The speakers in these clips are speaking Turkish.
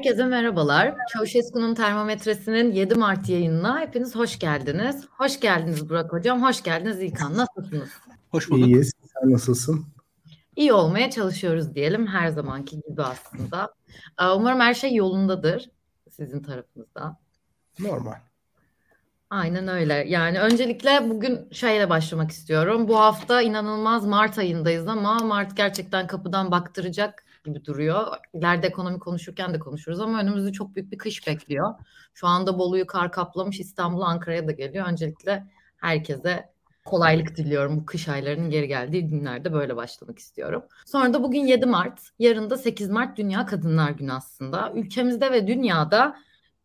Herkese merhabalar. Çavuşesku'nun termometresinin 7 Mart yayınına hepiniz hoş geldiniz. Hoş geldiniz Burak Hocam, hoş geldiniz İlkan. Nasılsınız? Hoş bulduk. İyiyiz. Sen nasılsın? İyi olmaya çalışıyoruz diyelim her zamanki gibi aslında. Ee, umarım her şey yolundadır sizin tarafınızda. Normal. Aynen öyle. Yani öncelikle bugün şeyle başlamak istiyorum. Bu hafta inanılmaz Mart ayındayız ama Mart gerçekten kapıdan baktıracak gibi duruyor. İleride ekonomi konuşurken de konuşuruz ama önümüzde çok büyük bir kış bekliyor. Şu anda Bolu'yu kar kaplamış İstanbul, Ankara'ya da geliyor. Öncelikle herkese kolaylık diliyorum. Bu kış aylarının geri geldiği günlerde böyle başlamak istiyorum. Sonra da bugün 7 Mart, yarın da 8 Mart Dünya Kadınlar Günü aslında. Ülkemizde ve dünyada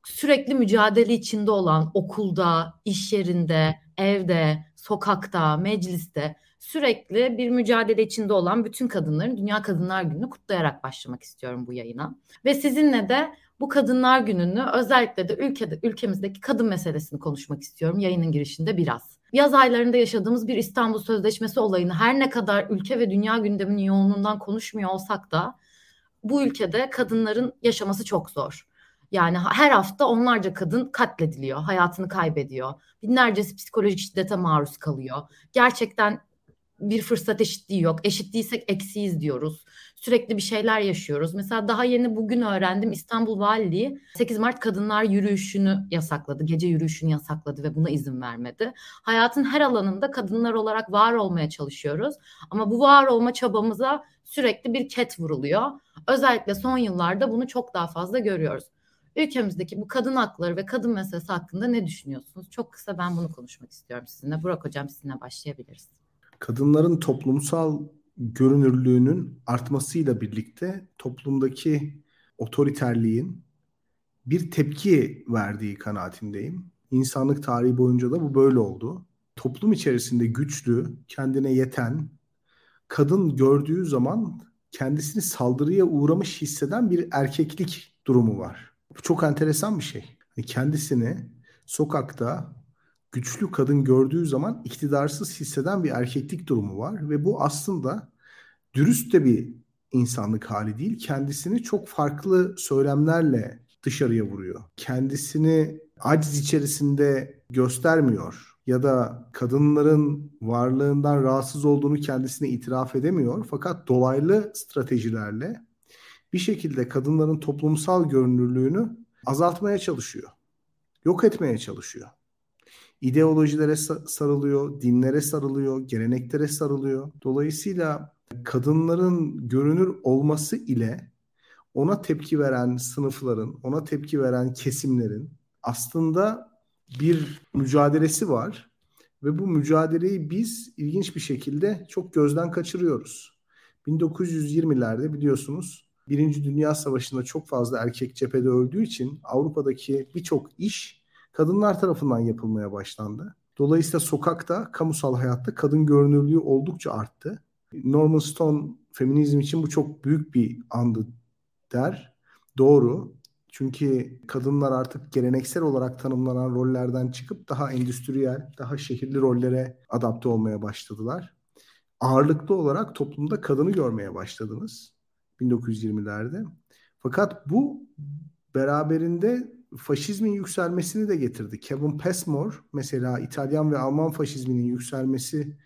sürekli mücadele içinde olan okulda, iş yerinde, evde, sokakta, mecliste sürekli bir mücadele içinde olan bütün kadınların Dünya Kadınlar Günü'nü kutlayarak başlamak istiyorum bu yayına. Ve sizinle de bu Kadınlar Günü'nü özellikle de ülkede ülkemizdeki kadın meselesini konuşmak istiyorum yayının girişinde biraz. Yaz aylarında yaşadığımız bir İstanbul Sözleşmesi olayını her ne kadar ülke ve dünya gündeminin yoğunluğundan konuşmuyor olsak da bu ülkede kadınların yaşaması çok zor. Yani her hafta onlarca kadın katlediliyor, hayatını kaybediyor. Binlercesi psikolojik şiddete maruz kalıyor. Gerçekten bir fırsat eşitliği yok. Eşit değilsek eksiyiz diyoruz. Sürekli bir şeyler yaşıyoruz. Mesela daha yeni bugün öğrendim İstanbul Valiliği 8 Mart kadınlar yürüyüşünü yasakladı. Gece yürüyüşünü yasakladı ve buna izin vermedi. Hayatın her alanında kadınlar olarak var olmaya çalışıyoruz. Ama bu var olma çabamıza sürekli bir ket vuruluyor. Özellikle son yıllarda bunu çok daha fazla görüyoruz. Ülkemizdeki bu kadın hakları ve kadın meselesi hakkında ne düşünüyorsunuz? Çok kısa ben bunu konuşmak istiyorum sizinle. Burak Hocam sizinle başlayabiliriz kadınların toplumsal görünürlüğünün artmasıyla birlikte toplumdaki otoriterliğin bir tepki verdiği kanaatindeyim. İnsanlık tarihi boyunca da bu böyle oldu. Toplum içerisinde güçlü, kendine yeten, kadın gördüğü zaman kendisini saldırıya uğramış hisseden bir erkeklik durumu var. Bu çok enteresan bir şey. Hani kendisini sokakta güçlü kadın gördüğü zaman iktidarsız hisseden bir erkeklik durumu var ve bu aslında dürüst de bir insanlık hali değil. Kendisini çok farklı söylemlerle dışarıya vuruyor. Kendisini aciz içerisinde göstermiyor ya da kadınların varlığından rahatsız olduğunu kendisine itiraf edemiyor. Fakat dolaylı stratejilerle bir şekilde kadınların toplumsal görünürlüğünü azaltmaya çalışıyor. Yok etmeye çalışıyor ideolojilere sarılıyor, dinlere sarılıyor, geleneklere sarılıyor. Dolayısıyla kadınların görünür olması ile ona tepki veren sınıfların, ona tepki veren kesimlerin aslında bir mücadelesi var ve bu mücadeleyi biz ilginç bir şekilde çok gözden kaçırıyoruz. 1920'lerde biliyorsunuz Birinci Dünya Savaşı'nda çok fazla erkek cephede öldüğü için Avrupa'daki birçok iş kadınlar tarafından yapılmaya başlandı. Dolayısıyla sokakta, kamusal hayatta kadın görünürlüğü oldukça arttı. Norman Stone feminizm için bu çok büyük bir andı der. Doğru. Çünkü kadınlar artık geleneksel olarak tanımlanan rollerden çıkıp daha endüstriyel, daha şehirli rollere adapte olmaya başladılar. Ağırlıklı olarak toplumda kadını görmeye başladınız 1920'lerde. Fakat bu beraberinde faşizmin yükselmesini de getirdi. Kevin Passmore mesela İtalyan ve Alman faşizminin yükselmesi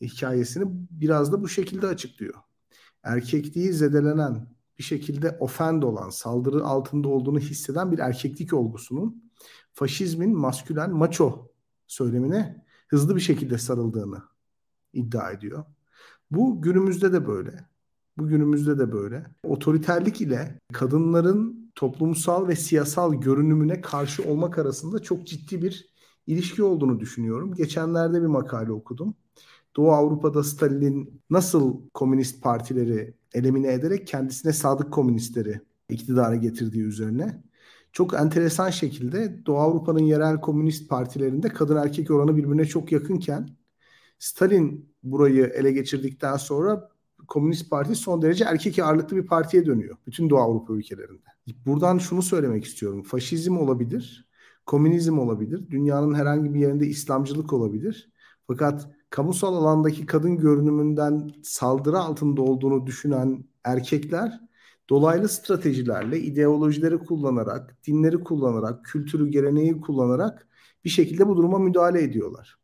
hikayesini biraz da bu şekilde açıklıyor. Erkekliği zedelenen, bir şekilde ofend olan, saldırı altında olduğunu hisseden bir erkeklik olgusunun faşizmin maskülen, maço söylemine hızlı bir şekilde sarıldığını iddia ediyor. Bu günümüzde de böyle. Bu günümüzde de böyle. Otoriterlik ile kadınların toplumsal ve siyasal görünümüne karşı olmak arasında çok ciddi bir ilişki olduğunu düşünüyorum. Geçenlerde bir makale okudum. Doğu Avrupa'da Stalin nasıl komünist partileri elimine ederek kendisine sadık komünistleri iktidara getirdiği üzerine. Çok enteresan şekilde Doğu Avrupa'nın yerel komünist partilerinde kadın erkek oranı birbirine çok yakınken Stalin burayı ele geçirdikten sonra Komünist Parti son derece erkek ağırlıklı bir partiye dönüyor. Bütün Doğu Avrupa ülkelerinde. Buradan şunu söylemek istiyorum. Faşizm olabilir, komünizm olabilir, dünyanın herhangi bir yerinde İslamcılık olabilir. Fakat kamusal alandaki kadın görünümünden saldırı altında olduğunu düşünen erkekler dolaylı stratejilerle, ideolojileri kullanarak, dinleri kullanarak, kültürü, geleneği kullanarak bir şekilde bu duruma müdahale ediyorlar.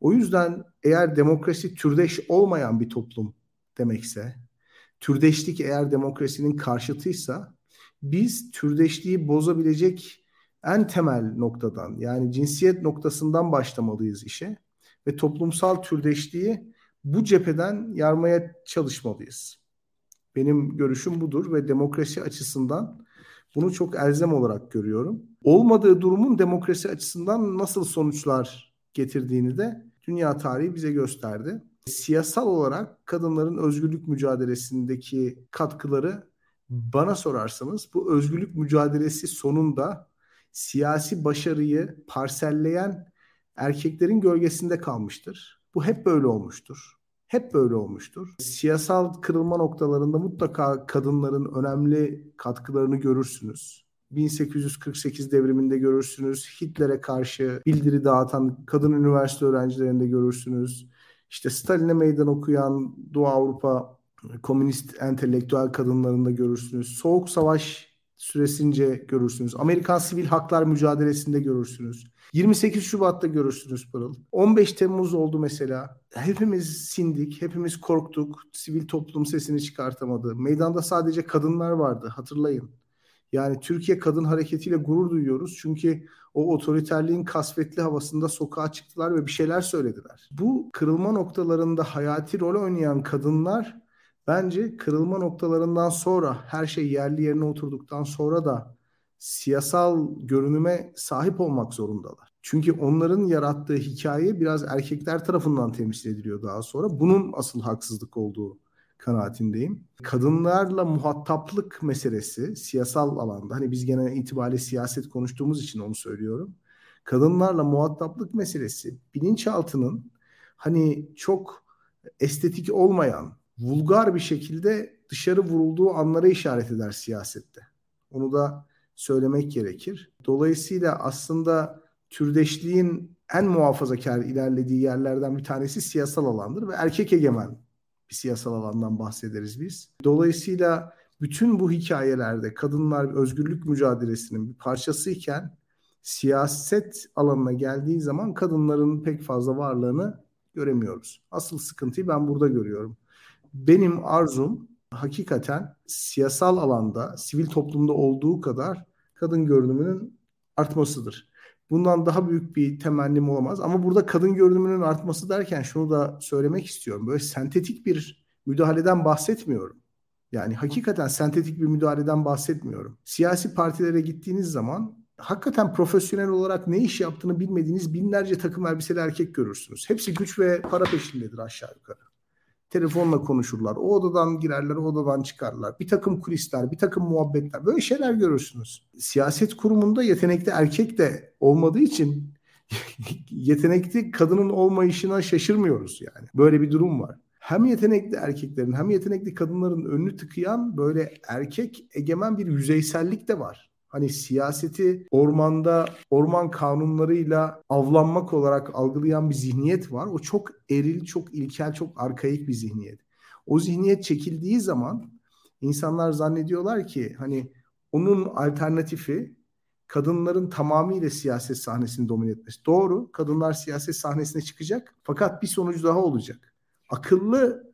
O yüzden eğer demokrasi türdeş olmayan bir toplum demekse, türdeşlik eğer demokrasinin karşıtıysa biz türdeşliği bozabilecek en temel noktadan yani cinsiyet noktasından başlamalıyız işe ve toplumsal türdeşliği bu cepheden yarmaya çalışmalıyız. Benim görüşüm budur ve demokrasi açısından bunu çok elzem olarak görüyorum. Olmadığı durumun demokrasi açısından nasıl sonuçlar getirdiğini de dünya tarihi bize gösterdi. Siyasal olarak kadınların özgürlük mücadelesindeki katkıları bana sorarsanız bu özgürlük mücadelesi sonunda siyasi başarıyı parselleyen erkeklerin gölgesinde kalmıştır. Bu hep böyle olmuştur. Hep böyle olmuştur. Siyasal kırılma noktalarında mutlaka kadınların önemli katkılarını görürsünüz. 1848 devriminde görürsünüz. Hitler'e karşı bildiri dağıtan kadın üniversite öğrencilerinde görürsünüz. İşte Stalin'e meydan okuyan Doğu Avrupa komünist entelektüel kadınlarında görürsünüz. Soğuk Savaş süresince görürsünüz. Amerikan sivil haklar mücadelesinde görürsünüz. 28 Şubat'ta görürsünüz Pırıl. 15 Temmuz oldu mesela. Hepimiz sindik, hepimiz korktuk. Sivil toplum sesini çıkartamadı. Meydanda sadece kadınlar vardı hatırlayın. Yani Türkiye Kadın Hareketi'yle gurur duyuyoruz. Çünkü o otoriterliğin kasvetli havasında sokağa çıktılar ve bir şeyler söylediler. Bu kırılma noktalarında hayati rol oynayan kadınlar bence kırılma noktalarından sonra her şey yerli yerine oturduktan sonra da siyasal görünüme sahip olmak zorundalar. Çünkü onların yarattığı hikaye biraz erkekler tarafından temsil ediliyor daha sonra. Bunun asıl haksızlık olduğu kanaatindeyim. Kadınlarla muhataplık meselesi siyasal alanda hani biz genel itibariyle siyaset konuştuğumuz için onu söylüyorum. Kadınlarla muhataplık meselesi bilinçaltının hani çok estetik olmayan, vulgar bir şekilde dışarı vurulduğu anlara işaret eder siyasette. Onu da söylemek gerekir. Dolayısıyla aslında türdeşliğin en muhafazakar ilerlediği yerlerden bir tanesi siyasal alandır ve erkek egemen bir siyasal alandan bahsederiz biz. Dolayısıyla bütün bu hikayelerde kadınlar özgürlük mücadelesinin bir parçasıyken siyaset alanına geldiği zaman kadınların pek fazla varlığını göremiyoruz. Asıl sıkıntıyı ben burada görüyorum. Benim arzum hakikaten siyasal alanda, sivil toplumda olduğu kadar kadın görünümünün artmasıdır. Bundan daha büyük bir temennim olamaz. Ama burada kadın görünümünün artması derken şunu da söylemek istiyorum. Böyle sentetik bir müdahaleden bahsetmiyorum. Yani hakikaten sentetik bir müdahaleden bahsetmiyorum. Siyasi partilere gittiğiniz zaman hakikaten profesyonel olarak ne iş yaptığını bilmediğiniz binlerce takım elbiseli erkek görürsünüz. Hepsi güç ve para peşindedir aşağı yukarı. Telefonla konuşurlar. O odadan girerler, o odadan çıkarlar. Bir takım kulisler, bir takım muhabbetler. Böyle şeyler görürsünüz. Siyaset kurumunda yetenekli erkek de olmadığı için yetenekli kadının olmayışına şaşırmıyoruz yani. Böyle bir durum var. Hem yetenekli erkeklerin hem yetenekli kadınların önünü tıkayan böyle erkek egemen bir yüzeysellik de var hani siyaseti ormanda orman kanunlarıyla avlanmak olarak algılayan bir zihniyet var. O çok eril, çok ilkel, çok arkaik bir zihniyet. O zihniyet çekildiği zaman insanlar zannediyorlar ki hani onun alternatifi kadınların tamamıyla siyaset sahnesini domine etmesi. Doğru, kadınlar siyaset sahnesine çıkacak fakat bir sonuç daha olacak. Akıllı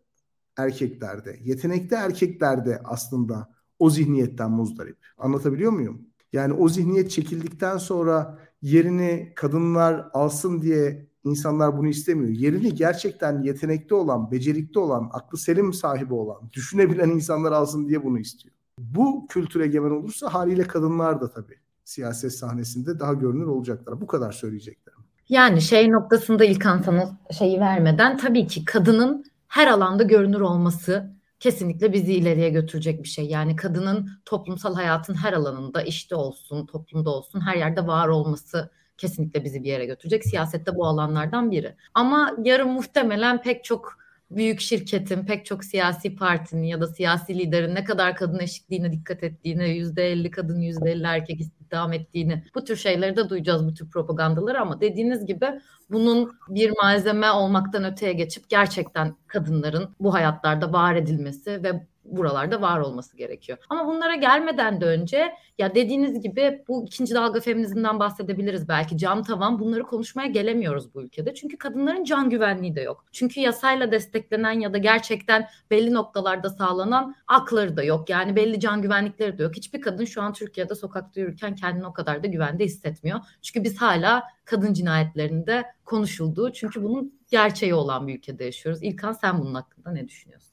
erkeklerde, yetenekli erkeklerde aslında o zihniyetten muzdarip. Anlatabiliyor muyum? Yani o zihniyet çekildikten sonra yerini kadınlar alsın diye insanlar bunu istemiyor. Yerini gerçekten yetenekli olan, becerikli olan, aklı selim sahibi olan, düşünebilen insanlar alsın diye bunu istiyor. Bu kültür egemen olursa haliyle kadınlar da tabii siyaset sahnesinde daha görünür olacaklar. Bu kadar söyleyeceklerim. Yani şey noktasında ilk sana şeyi vermeden tabii ki kadının her alanda görünür olması kesinlikle bizi ileriye götürecek bir şey. Yani kadının toplumsal hayatın her alanında işte olsun, toplumda olsun, her yerde var olması kesinlikle bizi bir yere götürecek. Siyasette bu alanlardan biri. Ama yarın muhtemelen pek çok büyük şirketin, pek çok siyasi partinin ya da siyasi liderin ne kadar kadın eşitliğine dikkat ettiğini, yüzde elli kadın, yüzde elli erkek istihdam ettiğini bu tür şeyleri de duyacağız bu tür propagandaları. Ama dediğiniz gibi bunun bir malzeme olmaktan öteye geçip gerçekten kadınların bu hayatlarda var edilmesi ve buralarda var olması gerekiyor. Ama bunlara gelmeden de önce ya dediğiniz gibi bu ikinci dalga feminizmden bahsedebiliriz belki. Cam tavan bunları konuşmaya gelemiyoruz bu ülkede. Çünkü kadınların can güvenliği de yok. Çünkü yasayla desteklenen ya da gerçekten belli noktalarda sağlanan hakları da yok. Yani belli can güvenlikleri de yok. Hiçbir kadın şu an Türkiye'de sokakta yürürken kendini o kadar da güvende hissetmiyor. Çünkü biz hala kadın cinayetlerinde konuşulduğu çünkü bunun gerçeği olan bir ülkede yaşıyoruz. İlkan sen bunun hakkında ne düşünüyorsun?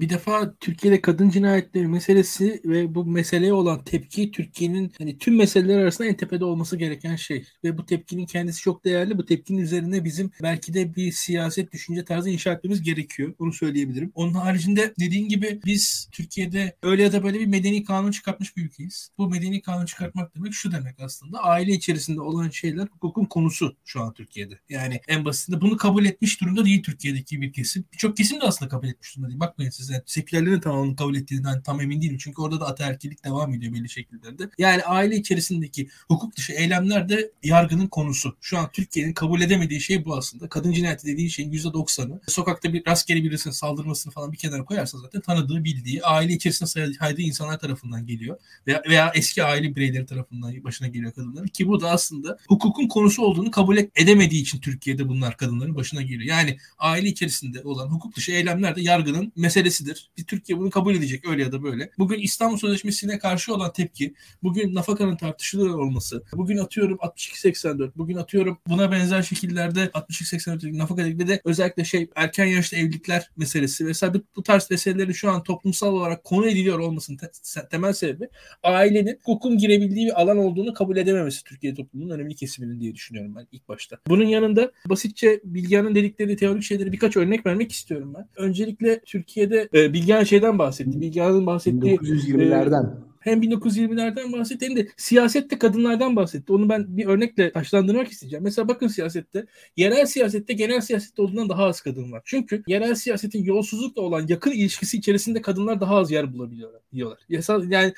Bir defa Türkiye'de kadın cinayetleri meselesi ve bu meseleye olan tepki Türkiye'nin hani tüm meseleler arasında en tepede olması gereken şey. Ve bu tepkinin kendisi çok değerli. Bu tepkinin üzerine bizim belki de bir siyaset düşünce tarzı inşa etmemiz gerekiyor. Onu söyleyebilirim. Onun haricinde dediğin gibi biz Türkiye'de öyle ya da böyle bir medeni kanun çıkartmış bir ülkeyiz. Bu medeni kanun çıkartmak demek şu demek aslında. Aile içerisinde olan şeyler hukukun konusu şu an Türkiye'de. Yani en basitinde bunu kabul etmiş durumda değil Türkiye'deki bir kesim. Birçok kesim de aslında kabul etmiş durumda değil. Bakmayın siz size. Sekülerlerin tamamını kabul ettiğinden tam emin değilim. Çünkü orada da ataerkilik devam ediyor belli şekillerde. Yani aile içerisindeki hukuk dışı eylemler de yargının konusu. Şu an Türkiye'nin kabul edemediği şey bu aslında. Kadın cinayeti dediği şeyin %90'ı sokakta bir rastgele birisinin saldırmasını falan bir kenara koyarsa zaten tanıdığı, bildiği, aile içerisinde saydığı insanlar tarafından geliyor. Veya, veya eski aile bireyleri tarafından başına geliyor kadınların. Ki bu da aslında hukukun konusu olduğunu kabul edemediği için Türkiye'de bunlar kadınların başına geliyor. Yani aile içerisinde olan hukuk dışı eylemler de yargının meselesi meselesidir. Bir Türkiye bunu kabul edecek öyle ya da böyle. Bugün İstanbul Sözleşmesi'ne karşı olan tepki, bugün nafakanın tartışılıyor olması, bugün atıyorum 62-84, bugün atıyorum buna benzer şekillerde 62-84 nafaka de özellikle şey erken yaşta evlilikler meselesi mesela bu tarz meselelerin şu an toplumsal olarak konu ediliyor olmasının te- temel sebebi ailenin hukukun girebildiği bir alan olduğunu kabul edememesi Türkiye toplumunun önemli kesiminin diye düşünüyorum ben ilk başta. Bunun yanında basitçe Bilgehan'ın dedikleri teorik şeyleri birkaç örnek vermek istiyorum ben. Öncelikle Türkiye'de e, Bilgehan şeyden bahsetti. Bilgehan'ın bahsettiği 1920'lerden. E, hem 1920'lerden bahsetti hem de siyasette kadınlardan bahsetti. Onu ben bir örnekle taşlandırmak isteyeceğim. Mesela bakın siyasette, yerel siyasette genel siyasette olduğundan daha az kadın var. Çünkü yerel siyasetin yolsuzlukla olan yakın ilişkisi içerisinde kadınlar daha az yer bulabiliyorlar. Diyorlar. Yani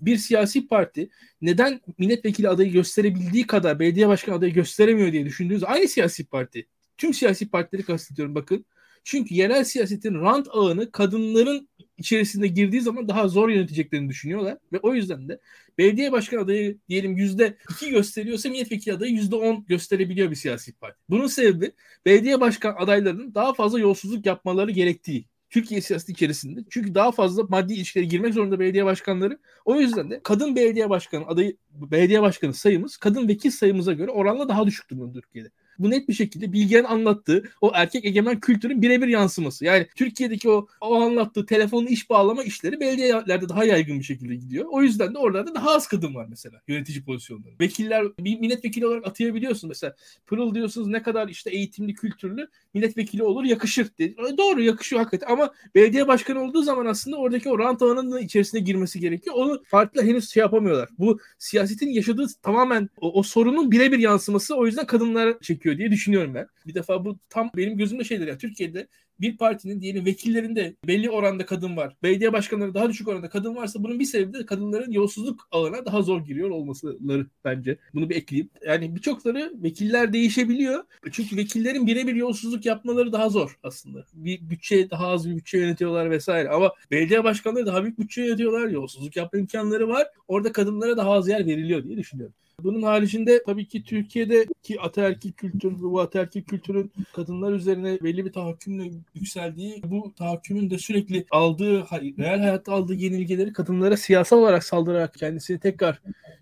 bir siyasi parti neden milletvekili adayı gösterebildiği kadar belediye başkanı adayı gösteremiyor diye düşündüğünüz aynı siyasi parti. Tüm siyasi partileri kastediyorum bakın. Çünkü yerel siyasetin rant ağını kadınların içerisinde girdiği zaman daha zor yöneteceklerini düşünüyorlar. Ve o yüzden de belediye başkan adayı diyelim yüzde iki gösteriyorsa milletvekili adayı yüzde on gösterebiliyor bir siyasi parti. Bunun sebebi belediye başkan adaylarının daha fazla yolsuzluk yapmaları gerektiği. Türkiye siyaseti içerisinde. Çünkü daha fazla maddi ilişkilere girmek zorunda belediye başkanları. O yüzden de kadın belediye başkanı adayı belediye başkanı sayımız kadın vekil sayımıza göre oranla daha düşük durumda Türkiye'de bu net bir şekilde Bilge'nin anlattığı o erkek egemen kültürün birebir yansıması. Yani Türkiye'deki o, o anlattığı telefonun iş bağlama işleri belediyelerde daha yaygın bir şekilde gidiyor. O yüzden de oralarda daha az kadın var mesela yönetici pozisyonları. Vekiller bir milletvekili olarak atayabiliyorsun mesela. Pırıl diyorsunuz ne kadar işte eğitimli, kültürlü milletvekili olur yakışır dedi. Doğru yakışıyor hakikaten ama belediye başkanı olduğu zaman aslında oradaki o rant alanının içerisine girmesi gerekiyor. Onu farklı henüz şey yapamıyorlar. Bu siyasetin yaşadığı tamamen o, o sorunun birebir yansıması o yüzden kadınlar çekiyor gerekiyor diye düşünüyorum ben. Bir defa bu tam benim gözümde şeydir ya. Türkiye'de bir partinin diyelim vekillerinde belli oranda kadın var. Belediye başkanları daha düşük oranda kadın varsa bunun bir sebebi de kadınların yolsuzluk alana daha zor giriyor olmasıları bence. Bunu bir ekleyeyim. Yani birçokları vekiller değişebiliyor. Çünkü vekillerin birebir yolsuzluk yapmaları daha zor aslında. Bir bütçe daha az bir bütçe yönetiyorlar vesaire. Ama belediye başkanları daha büyük bütçe yönetiyorlar. Yolsuzluk yapma imkanları var. Orada kadınlara daha az yer veriliyor diye düşünüyorum. Bunun haricinde tabii ki Türkiye'deki ataerkil kültür, bu ataerkil kültürün kadınlar üzerine belli bir tahakkümle yükseldiği, bu tahakkümün de sürekli aldığı, real hayatta aldığı yenilgileri kadınlara siyasal olarak saldırarak kendisini tekrar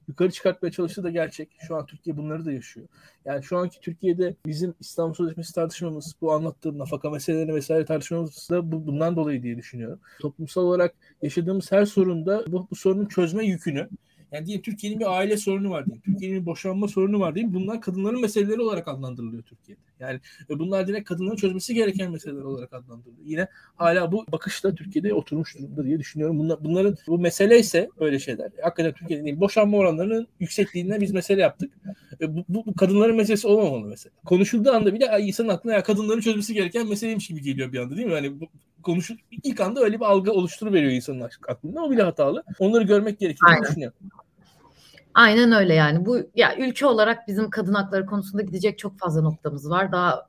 yukarı çıkartmaya çalıştığı da gerçek. Şu an Türkiye bunları da yaşıyor. Yani şu anki Türkiye'de bizim İstanbul Sözleşmesi tartışmamız, bu anlattığım nafaka meseleleri vesaire tartışmamız da bu, bundan dolayı diye düşünüyorum. Toplumsal olarak yaşadığımız her sorunda bu, bu sorunun çözme yükünü yani diyelim Türkiye'nin bir aile sorunu var diyelim. Türkiye'nin bir boşanma sorunu var diyelim. Bunlar kadınların meseleleri olarak adlandırılıyor Türkiye'de. Yani bunlar direkt kadınların çözmesi gereken meseleler olarak adlandırılıyor. Yine hala bu bakış da Türkiye'de oturmuş durumda diye düşünüyorum. Bunlar, bunların bu mesele ise öyle şeyler. Hakikaten Türkiye'de değil. Boşanma oranlarının yüksekliğinden biz mesele yaptık. Bu, bu, bu kadınların meselesi olmamalı mesela. Konuşulduğu anda bile insanın aklına ya kadınların çözmesi gereken meseleymiş gibi geliyor bir anda değil mi? Yani bu, konuşul ilk anda öyle bir algı oluşturuveriyor insanın aklında. O bile hatalı. Onları görmek gerektiğini düşünüyorum. Aynen öyle yani. Bu ya ülke olarak bizim kadın hakları konusunda gidecek çok fazla noktamız var. Daha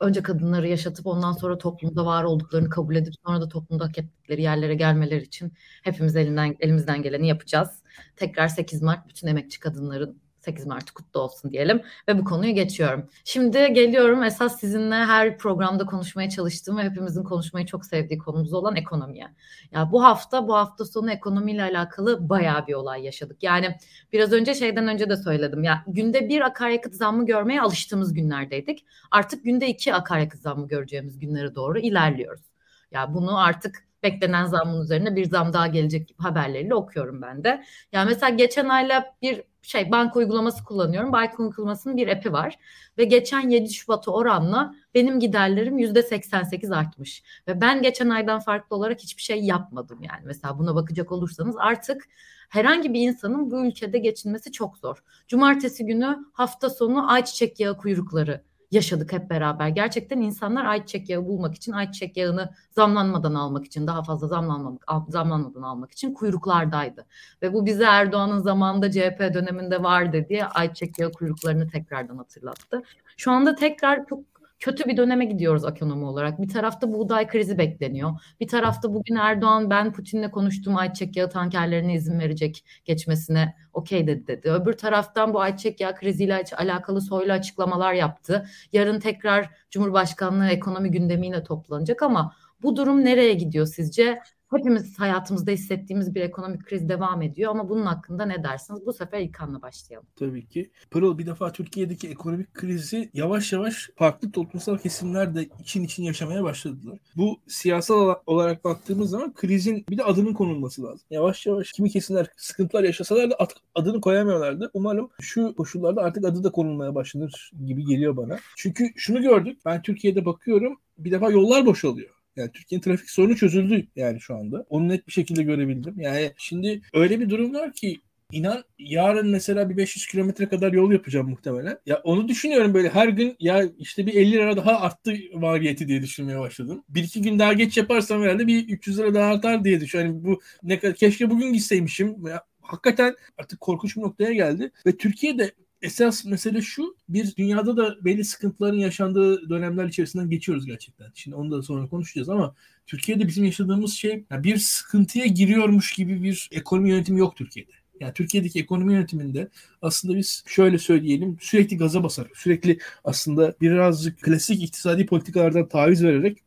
önce kadınları yaşatıp ondan sonra toplumda var olduklarını kabul edip sonra da toplumda hak ettikleri yerlere gelmeleri için hepimiz elinden elimizden geleni yapacağız. Tekrar 8 Mart bütün emekçi kadınların 8 Mart'ı kutlu olsun diyelim ve bu konuyu geçiyorum. Şimdi geliyorum esas sizinle her programda konuşmaya çalıştığım ve hepimizin konuşmayı çok sevdiği konumuz olan ekonomiye. Ya bu hafta bu hafta sonu ekonomiyle alakalı bayağı bir olay yaşadık. Yani biraz önce şeyden önce de söyledim. Ya günde bir akaryakıt zammı görmeye alıştığımız günlerdeydik. Artık günde iki akaryakıt zammı göreceğimiz günlere doğru ilerliyoruz. Ya bunu artık beklenen zamın üzerine bir zam daha gelecek gibi haberleriyle okuyorum ben de. Ya mesela geçen ayla bir şey banka uygulaması kullanıyorum. Banka uygulamasının bir app'i var. Ve geçen 7 Şubat'a oranla benim giderlerim %88 artmış. Ve ben geçen aydan farklı olarak hiçbir şey yapmadım yani. Mesela buna bakacak olursanız artık herhangi bir insanın bu ülkede geçinmesi çok zor. Cumartesi günü hafta sonu ayçiçek yağı kuyrukları yaşadık hep beraber. Gerçekten insanlar ayçiçek yağı bulmak için, ayçiçek yağını zamlanmadan almak için, daha fazla zamlanmamak, zamlanmadan almak için kuyruklardaydı. Ve bu bize Erdoğan'ın zamanında CHP döneminde vardı diye ayçiçek yağı kuyruklarını tekrardan hatırlattı. Şu anda tekrar çok kötü bir döneme gidiyoruz ekonomi olarak. Bir tarafta buğday krizi bekleniyor. Bir tarafta bugün Erdoğan ben Putin'le konuştuğum ayçiçek yağı tankerlerine izin verecek geçmesine okey dedi dedi. Öbür taraftan bu ayçiçek yağı kriziyle alakalı soylu açıklamalar yaptı. Yarın tekrar Cumhurbaşkanlığı ekonomi gündemiyle toplanacak ama bu durum nereye gidiyor sizce? Hepimiz hayatımızda hissettiğimiz bir ekonomik kriz devam ediyor ama bunun hakkında ne dersiniz? Bu sefer İlkan'la başlayalım. Tabii ki. Pırıl bir defa Türkiye'deki ekonomik krizi yavaş yavaş farklı toplumsal kesimler de için için yaşamaya başladılar. Bu siyasal olarak baktığımız zaman krizin bir de adının konulması lazım. Yavaş yavaş kimi kesimler sıkıntılar yaşasalar da adını koyamıyorlardı. Umarım şu koşullarda artık adı da konulmaya başlanır gibi geliyor bana. Çünkü şunu gördük. Ben Türkiye'de bakıyorum bir defa yollar boşalıyor. Yani Türkiye'nin trafik sorunu çözüldü yani şu anda. Onu net bir şekilde görebildim. Yani şimdi öyle bir durum var ki inan yarın mesela bir 500 kilometre kadar yol yapacağım muhtemelen. Ya onu düşünüyorum böyle her gün ya işte bir 50 lira daha arttı maliyeti diye düşünmeye başladım. Bir iki gün daha geç yaparsam herhalde bir 300 lira daha artar diye düşünüyorum. Yani bu ne kadar keşke bugün gitseymişim. Ya, hakikaten artık korkunç bir noktaya geldi ve Türkiye'de esas mesele şu. Bir dünyada da belli sıkıntıların yaşandığı dönemler içerisinden geçiyoruz gerçekten. Şimdi onu da sonra konuşacağız ama Türkiye'de bizim yaşadığımız şey yani bir sıkıntıya giriyormuş gibi bir ekonomi yönetimi yok Türkiye'de. Yani Türkiye'deki ekonomi yönetiminde aslında biz şöyle söyleyelim sürekli gaza basar. Sürekli aslında birazcık klasik iktisadi politikalardan taviz vererek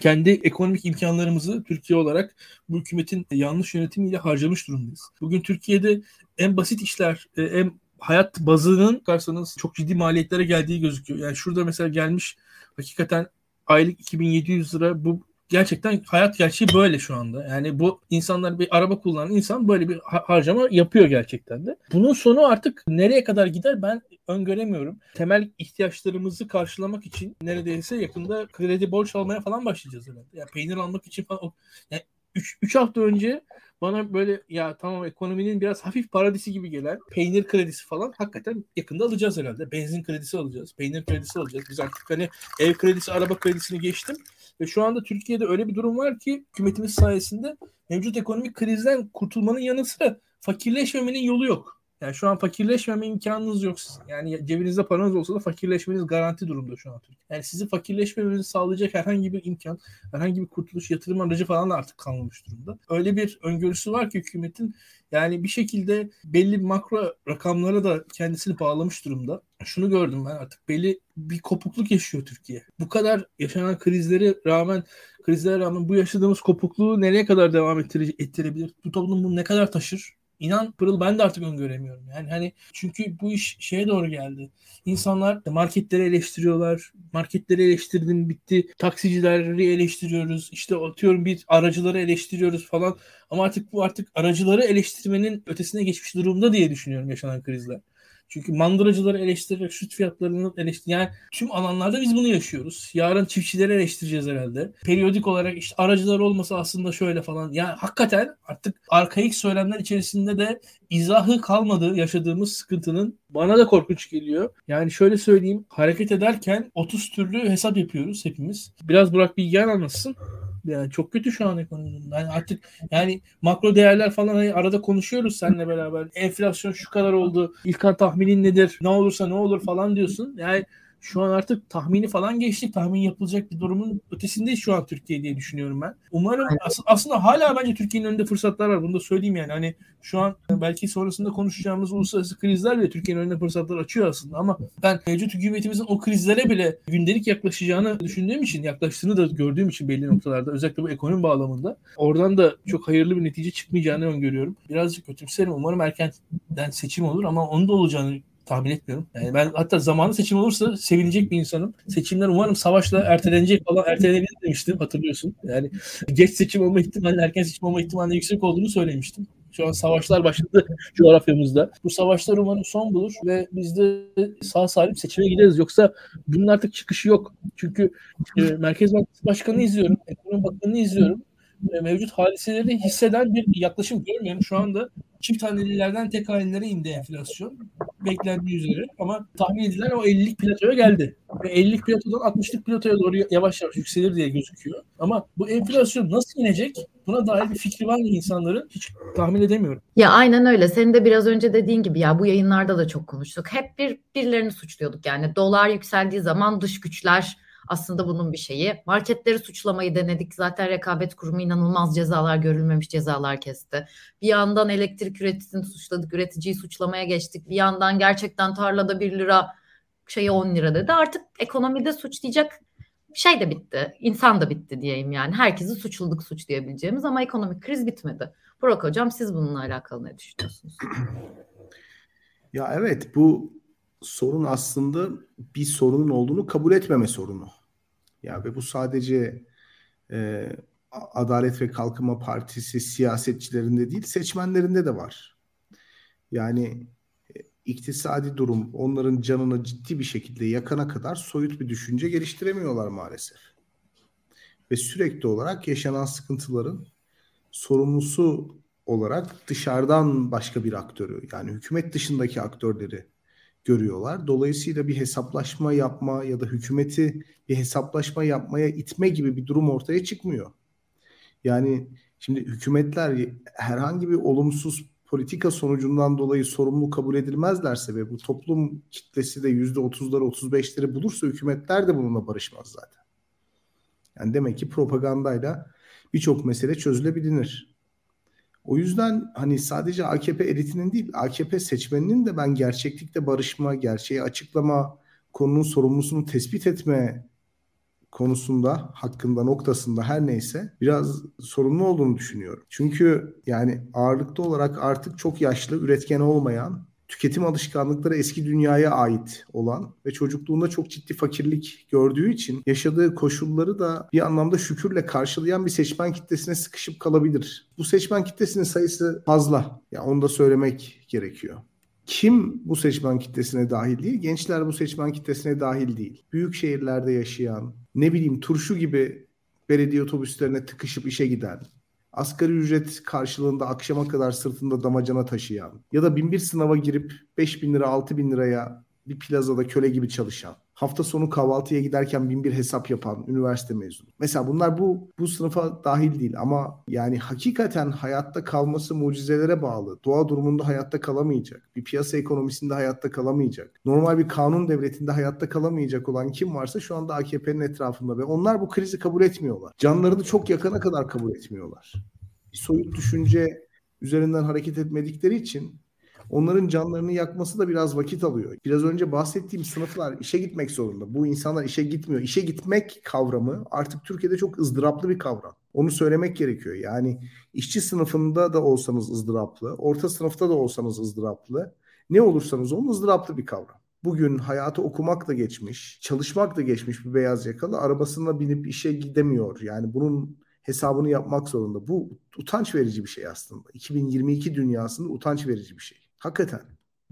kendi ekonomik imkanlarımızı Türkiye olarak bu hükümetin yanlış yönetimiyle harcamış durumdayız. Bugün Türkiye'de en basit işler, e, en hayat bazının bakarsanız çok ciddi maliyetlere geldiği gözüküyor. Yani şurada mesela gelmiş hakikaten aylık 2700 lira bu gerçekten hayat gerçeği böyle şu anda. Yani bu insanlar bir araba kullanan insan böyle bir harcama yapıyor gerçekten de. Bunun sonu artık nereye kadar gider ben öngöremiyorum. Temel ihtiyaçlarımızı karşılamak için neredeyse yakında kredi borç almaya falan başlayacağız herhalde. Yani peynir almak için falan. Yani 3 hafta önce bana böyle ya tamam ekonominin biraz hafif paradisi gibi gelen peynir kredisi falan hakikaten yakında alacağız herhalde. Benzin kredisi alacağız. Peynir kredisi alacağız. Biz artık hani ev kredisi, araba kredisini geçtim. Ve şu anda Türkiye'de öyle bir durum var ki hükümetimiz sayesinde mevcut ekonomik krizden kurtulmanın yanı sıra fakirleşmemenin yolu yok. Yani şu an fakirleşmeme imkanınız yok. Yani cebinizde paranız olsa da fakirleşmeniz garanti durumda şu an. Yani sizi fakirleşmemenizi sağlayacak herhangi bir imkan, herhangi bir kurtuluş, yatırım aracı falan da artık kalmamış durumda. Öyle bir öngörüsü var ki hükümetin yani bir şekilde belli makro rakamlara da kendisini bağlamış durumda. Şunu gördüm ben artık belli bir kopukluk yaşıyor Türkiye. Bu kadar yaşanan krizleri rağmen krizlere rağmen bu yaşadığımız kopukluğu nereye kadar devam ettirebilir? Bu toplum bunu ne kadar taşır? İnan Pırıl ben de artık öngöremiyorum. Yani hani çünkü bu iş şeye doğru geldi. İnsanlar marketleri eleştiriyorlar. Marketleri eleştirdim bitti. Taksicileri eleştiriyoruz. İşte atıyorum bir aracıları eleştiriyoruz falan. Ama artık bu artık aracıları eleştirmenin ötesine geçmiş durumda diye düşünüyorum yaşanan krizler. Çünkü mandıracıları eleştirerek süt fiyatlarını eleştir yani tüm alanlarda biz bunu yaşıyoruz. Yarın çiftçileri eleştireceğiz herhalde. Periyodik olarak işte aracılar olmasa aslında şöyle falan. Yani hakikaten artık arkaik söylemler içerisinde de izahı kalmadı yaşadığımız sıkıntının. Bana da korkunç geliyor. Yani şöyle söyleyeyim. Hareket ederken 30 türlü hesap yapıyoruz hepimiz. Biraz Burak Bilgehan anlatsın. Yani çok kötü şu an ekonomi. Yani artık yani makro değerler falan hani arada konuşuyoruz seninle beraber. Enflasyon şu kadar oldu. İlkan tahminin nedir? Ne olursa ne olur falan diyorsun. Yani şu an artık tahmini falan geçtik. Tahmin yapılacak bir durumun ötesindeyiz şu an Türkiye diye düşünüyorum ben. Umarım as- aslında hala bence Türkiye'nin önünde fırsatlar var. Bunu da söyleyeyim yani. Hani şu an belki sonrasında konuşacağımız uluslararası krizler bile Türkiye'nin önünde fırsatlar açıyor aslında ama ben mevcut hükümetimizin o krizlere bile gündelik yaklaşacağını düşündüğüm için, yaklaştığını da gördüğüm için belli noktalarda özellikle bu ekonomi bağlamında oradan da çok hayırlı bir netice çıkmayacağını öngörüyorum. Birazcık kötümserim. Umarım erkenden seçim olur ama onun da olacağını tahmin etmiyorum. Yani ben hatta zamanı seçim olursa sevinecek bir insanım. Seçimler umarım savaşla ertelenecek falan ertelenir demiştim hatırlıyorsun. Yani geç seçim olma ihtimali erken seçim olma ihtimali yüksek olduğunu söylemiştim. Şu an savaşlar başladı coğrafyamızda. Bu savaşlar umarım son bulur ve biz de sağ salim seçime gideriz. Yoksa bunun artık çıkışı yok. Çünkü e, Merkez Bankası Başkanı izliyorum, Ekonomi Bakanı'nı izliyorum. E, mevcut hadiseleri hisseden bir yaklaşım görmüyorum. Şu anda çift hanelilerden tek hanelere indi enflasyon. Beklendiği üzere ama tahmin edilen o 50'lik platoya geldi. Ve 50'lik platodan 60'lık platoya doğru yavaş yavaş yükselir diye gözüküyor. Ama bu enflasyon nasıl inecek? Buna dair bir fikri var mı insanların? Hiç tahmin edemiyorum. Ya aynen öyle. Senin de biraz önce dediğin gibi ya bu yayınlarda da çok konuştuk. Hep bir birilerini suçluyorduk. Yani dolar yükseldiği zaman dış güçler aslında bunun bir şeyi. Marketleri suçlamayı denedik. Zaten rekabet kurumu inanılmaz cezalar görülmemiş cezalar kesti. Bir yandan elektrik üreticisini suçladık. Üreticiyi suçlamaya geçtik. Bir yandan gerçekten tarlada 1 lira şeyi 10 lira dedi. Artık ekonomide suçlayacak şey de bitti. İnsan da bitti diyeyim yani. Herkesi suçladık suç diyebileceğimiz ama ekonomik kriz bitmedi. Burak Hocam siz bununla alakalı ne düşünüyorsunuz? Ya evet bu sorun aslında bir sorunun olduğunu kabul etmeme sorunu. Ya ve bu sadece e, Adalet ve Kalkınma Partisi siyasetçilerinde değil, seçmenlerinde de var. Yani e, iktisadi durum onların canını ciddi bir şekilde yakana kadar soyut bir düşünce geliştiremiyorlar maalesef. Ve sürekli olarak yaşanan sıkıntıların sorumlusu olarak dışarıdan başka bir aktörü yani hükümet dışındaki aktörleri görüyorlar. Dolayısıyla bir hesaplaşma yapma ya da hükümeti bir hesaplaşma yapmaya itme gibi bir durum ortaya çıkmıyor. Yani şimdi hükümetler herhangi bir olumsuz politika sonucundan dolayı sorumlu kabul edilmezlerse ve bu toplum kitlesi de yüzde otuzları otuz beşleri bulursa hükümetler de bununla barışmaz zaten. Yani demek ki propagandayla birçok mesele çözülebilir. O yüzden hani sadece AKP elitinin değil, AKP seçmeninin de ben gerçeklikte barışma, gerçeği açıklama, konunun sorumlusunu tespit etme konusunda, hakkında, noktasında her neyse biraz sorumlu olduğunu düşünüyorum. Çünkü yani ağırlıklı olarak artık çok yaşlı, üretken olmayan tüketim alışkanlıkları eski dünyaya ait olan ve çocukluğunda çok ciddi fakirlik gördüğü için yaşadığı koşulları da bir anlamda şükürle karşılayan bir seçmen kitlesine sıkışıp kalabilir. Bu seçmen kitlesinin sayısı fazla. Ya yani onu da söylemek gerekiyor. Kim bu seçmen kitlesine dahil değil? Gençler bu seçmen kitlesine dahil değil. Büyük şehirlerde yaşayan, ne bileyim turşu gibi belediye otobüslerine tıkışıp işe giden, asgari ücret karşılığında akşama kadar sırtında damacana taşıyan ya da bin bir sınava girip 5 bin lira 6 bin liraya bir plazada köle gibi çalışan, hafta sonu kahvaltıya giderken bin bir hesap yapan üniversite mezunu. Mesela bunlar bu bu sınıfa dahil değil ama yani hakikaten hayatta kalması mucizelere bağlı. Doğa durumunda hayatta kalamayacak. Bir piyasa ekonomisinde hayatta kalamayacak. Normal bir kanun devletinde hayatta kalamayacak olan kim varsa şu anda AKP'nin etrafında ve onlar bu krizi kabul etmiyorlar. Canlarını çok yakana kadar kabul etmiyorlar. Bir soyut düşünce üzerinden hareket etmedikleri için onların canlarını yakması da biraz vakit alıyor. Biraz önce bahsettiğim sınıflar işe gitmek zorunda. Bu insanlar işe gitmiyor. İşe gitmek kavramı artık Türkiye'de çok ızdıraplı bir kavram. Onu söylemek gerekiyor. Yani işçi sınıfında da olsanız ızdıraplı, orta sınıfta da olsanız ızdıraplı, ne olursanız olun ızdıraplı bir kavram. Bugün hayatı okumak da geçmiş, çalışmak da geçmiş bir beyaz yakalı arabasına binip işe gidemiyor. Yani bunun hesabını yapmak zorunda. Bu utanç verici bir şey aslında. 2022 dünyasında utanç verici bir şey. Hakikaten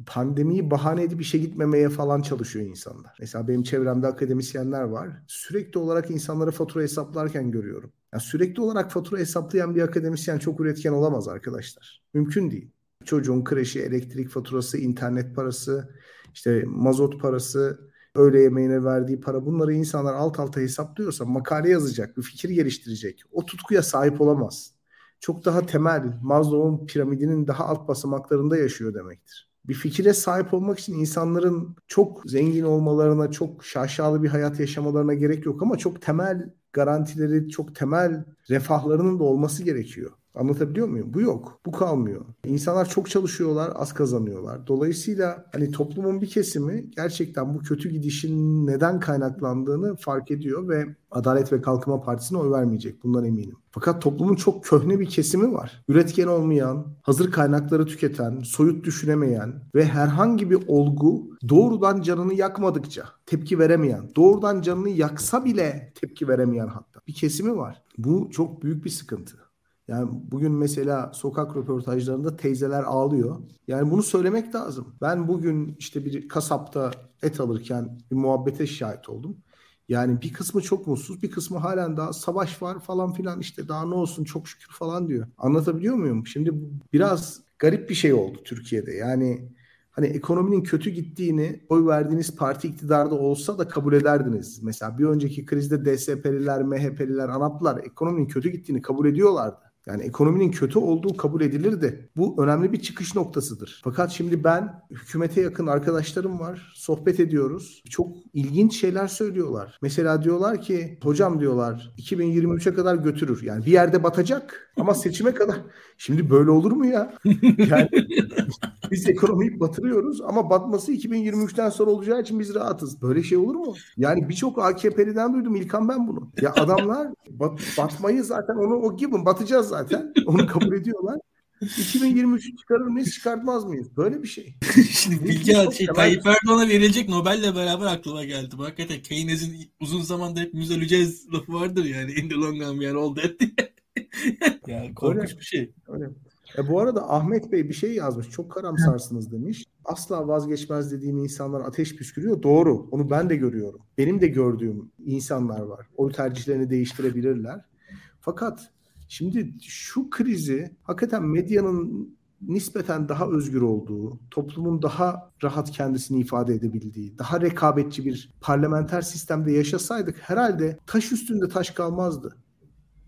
pandemiyi bahane edip işe gitmemeye falan çalışıyor insanlar. Mesela benim çevremde akademisyenler var. Sürekli olarak insanlara fatura hesaplarken görüyorum. Yani sürekli olarak fatura hesaplayan bir akademisyen çok üretken olamaz arkadaşlar. Mümkün değil. Çocuğun kreşi, elektrik faturası, internet parası, işte mazot parası, öğle yemeğine verdiği para bunları insanlar alt alta hesaplıyorsa makale yazacak, bir fikir geliştirecek. O tutkuya sahip olamaz çok daha temel Maslow'un piramidinin daha alt basamaklarında yaşıyor demektir. bir fikire sahip olmak için insanların çok zengin olmalarına, çok şaşalı bir hayat yaşamalarına gerek yok ama çok temel garantileri, çok temel refahlarının da olması gerekiyor. Anlatabiliyor muyum? Bu yok. Bu kalmıyor. İnsanlar çok çalışıyorlar, az kazanıyorlar. Dolayısıyla hani toplumun bir kesimi gerçekten bu kötü gidişin neden kaynaklandığını fark ediyor ve Adalet ve Kalkınma Partisi'ne oy vermeyecek. Bundan eminim. Fakat toplumun çok köhne bir kesimi var. Üretken olmayan, hazır kaynakları tüketen, soyut düşünemeyen ve herhangi bir olgu doğrudan canını yakmadıkça tepki veremeyen, doğrudan canını yaksa bile tepki veremeyen hatta bir kesimi var. Bu çok büyük bir sıkıntı. Yani bugün mesela sokak röportajlarında teyzeler ağlıyor. Yani bunu söylemek lazım. Ben bugün işte bir kasapta et alırken bir muhabbete şahit oldum. Yani bir kısmı çok mutsuz, bir kısmı halen daha savaş var falan filan işte daha ne olsun çok şükür falan diyor. Anlatabiliyor muyum? Şimdi biraz garip bir şey oldu Türkiye'de. Yani hani ekonominin kötü gittiğini oy verdiğiniz parti iktidarda olsa da kabul ederdiniz. Mesela bir önceki krizde DSP'liler, MHP'liler, ANAP'lar ekonominin kötü gittiğini kabul ediyorlardı. Yani ekonominin kötü olduğu kabul edilirdi. Bu önemli bir çıkış noktasıdır. Fakat şimdi ben hükümete yakın arkadaşlarım var. Sohbet ediyoruz. Çok ilginç şeyler söylüyorlar. Mesela diyorlar ki hocam diyorlar 2023'e kadar götürür. Yani bir yerde batacak ama seçime kadar. Şimdi böyle olur mu ya? Yani biz ekonomiyi batırıyoruz ama batması 2023'ten sonra olacağı için biz rahatız. Böyle şey olur mu? Yani birçok AKP'liden duydum İlkan ben bunu. Ya adamlar bat, batmayı zaten onu o gibi batacağız zaten. Onu kabul ediyorlar. 2023 çıkarır mıyız çıkartmaz mıyız? Böyle bir şey. Şimdi Bilge şey, Tayyip Erdoğan'a verilecek Nobel'le beraber aklıma geldi. Bu hakikaten Keynes'in uzun zamanda hepimiz öleceğiz lafı vardır yani. In the long run we are all dead yani korkunç öyle, bir şey. Öyle. E bu arada Ahmet Bey bir şey yazmış. Çok karamsarsınız demiş. Asla vazgeçmez dediğim insanlar ateş püskürüyor. Doğru. Onu ben de görüyorum. Benim de gördüğüm insanlar var. O tercihlerini değiştirebilirler. Fakat şimdi şu krizi hakikaten medyanın nispeten daha özgür olduğu, toplumun daha rahat kendisini ifade edebildiği, daha rekabetçi bir parlamenter sistemde yaşasaydık herhalde taş üstünde taş kalmazdı.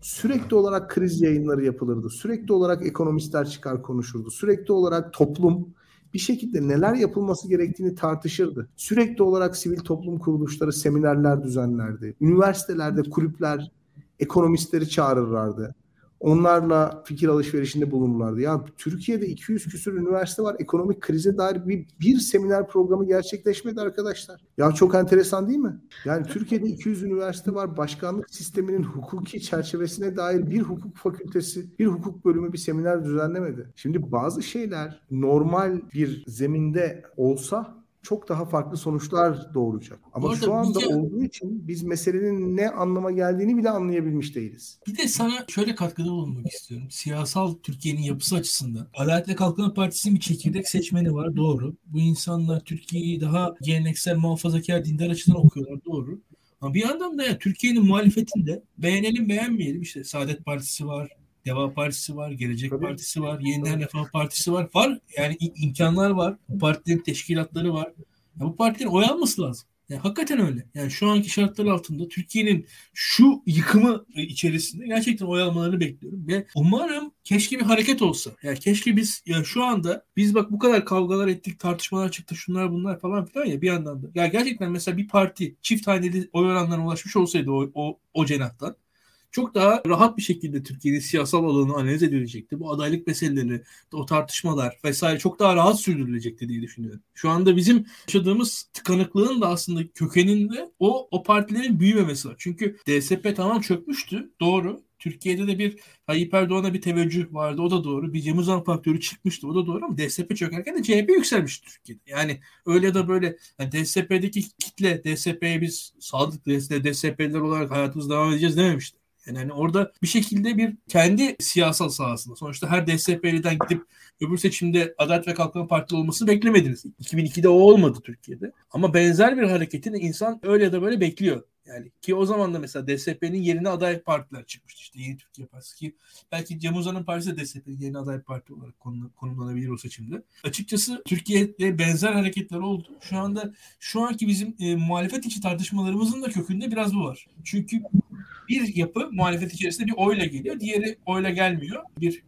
Sürekli olarak kriz yayınları yapılırdı. Sürekli olarak ekonomistler çıkar konuşurdu. Sürekli olarak toplum bir şekilde neler yapılması gerektiğini tartışırdı. Sürekli olarak sivil toplum kuruluşları seminerler düzenlerdi. Üniversitelerde kulüpler ekonomistleri çağırırlardı. Onlarla fikir alışverişinde bulunurlardı. Ya Türkiye'de 200 küsur üniversite var. Ekonomik krize dair bir, bir seminer programı gerçekleşmedi arkadaşlar. Ya çok enteresan değil mi? Yani Türkiye'de 200 üniversite var. Başkanlık sisteminin hukuki çerçevesine dair bir hukuk fakültesi, bir hukuk bölümü bir seminer düzenlemedi. Şimdi bazı şeyler normal bir zeminde olsa çok daha farklı sonuçlar doğuracak. Ama şu anda de, olduğu için biz meselenin ne anlama geldiğini bile anlayabilmiş değiliz. Bir de sana şöyle katkıda bulunmak istiyorum. Siyasal Türkiye'nin yapısı açısından. Adalet ve Kalkınma Partisi'nin bir çekirdek seçmeni var. Doğru. Bu insanlar Türkiye'yi daha geleneksel muhafazakar dindar açıdan okuyorlar. Doğru. Ama bir yandan da ya Türkiye'nin muhalefetinde beğenelim beğenmeyelim işte Saadet Partisi var, Deva Partisi var, Gelecek Tabii. Partisi var, Yeniden Refah Partisi var. Var yani imkanlar var. Bu partilerin teşkilatları var. Ya bu partilerin oy alması lazım. Yani hakikaten öyle. Yani şu anki şartlar altında Türkiye'nin şu yıkımı içerisinde gerçekten oy almalarını bekliyorum. Ve umarım keşke bir hareket olsa. Yani keşke biz ya şu anda biz bak bu kadar kavgalar ettik, tartışmalar çıktı, şunlar bunlar falan filan ya bir yandan da. Ya gerçekten mesela bir parti çift haneli oy oranlarına ulaşmış olsaydı o, o, o cenahtan çok daha rahat bir şekilde Türkiye'nin siyasal alanı analiz edilecekti. Bu adaylık meseleleri, o tartışmalar vesaire çok daha rahat sürdürülecekti diye düşünüyorum. Şu anda bizim yaşadığımız tıkanıklığın da aslında kökeninde o o partilerin büyümemesi var. Çünkü DSP tamam çökmüştü. Doğru. Türkiye'de de bir Tayyip Erdoğan'a bir teveccüh vardı. O da doğru. Bir Cem Uzan faktörü çıkmıştı. O da doğru ama DSP çökerken de CHP yükselmişti Türkiye'de. Yani öyle de böyle yani DSP'deki kitle DSP'ye biz sadık DSP'liler olarak hayatımız devam edeceğiz dememişti. Yani hani orada bir şekilde bir kendi siyasal sahasında. Sonuçta her DSP'liden gidip öbür seçimde Adalet ve Kalkınma Partili olması beklemediniz. 2002'de o olmadı Türkiye'de. Ama benzer bir hareketin insan öyle ya da böyle bekliyor. Yani ki o zaman da mesela DSP'nin yerine aday partiler çıkmıştı. İşte Yeni Türkiye Partisi ki belki Cem Uzan'ın partisi de DSP'nin yerine aday parti olarak konumlanabilir o seçimde. Açıkçası Türkiye'de benzer hareketler oldu. Şu anda şu anki bizim e, muhalefet içi tartışmalarımızın da kökünde biraz bu var. Çünkü bir yapı muhalefet içerisinde bir oyla geliyor. Diğeri oyla gelmiyor. Bir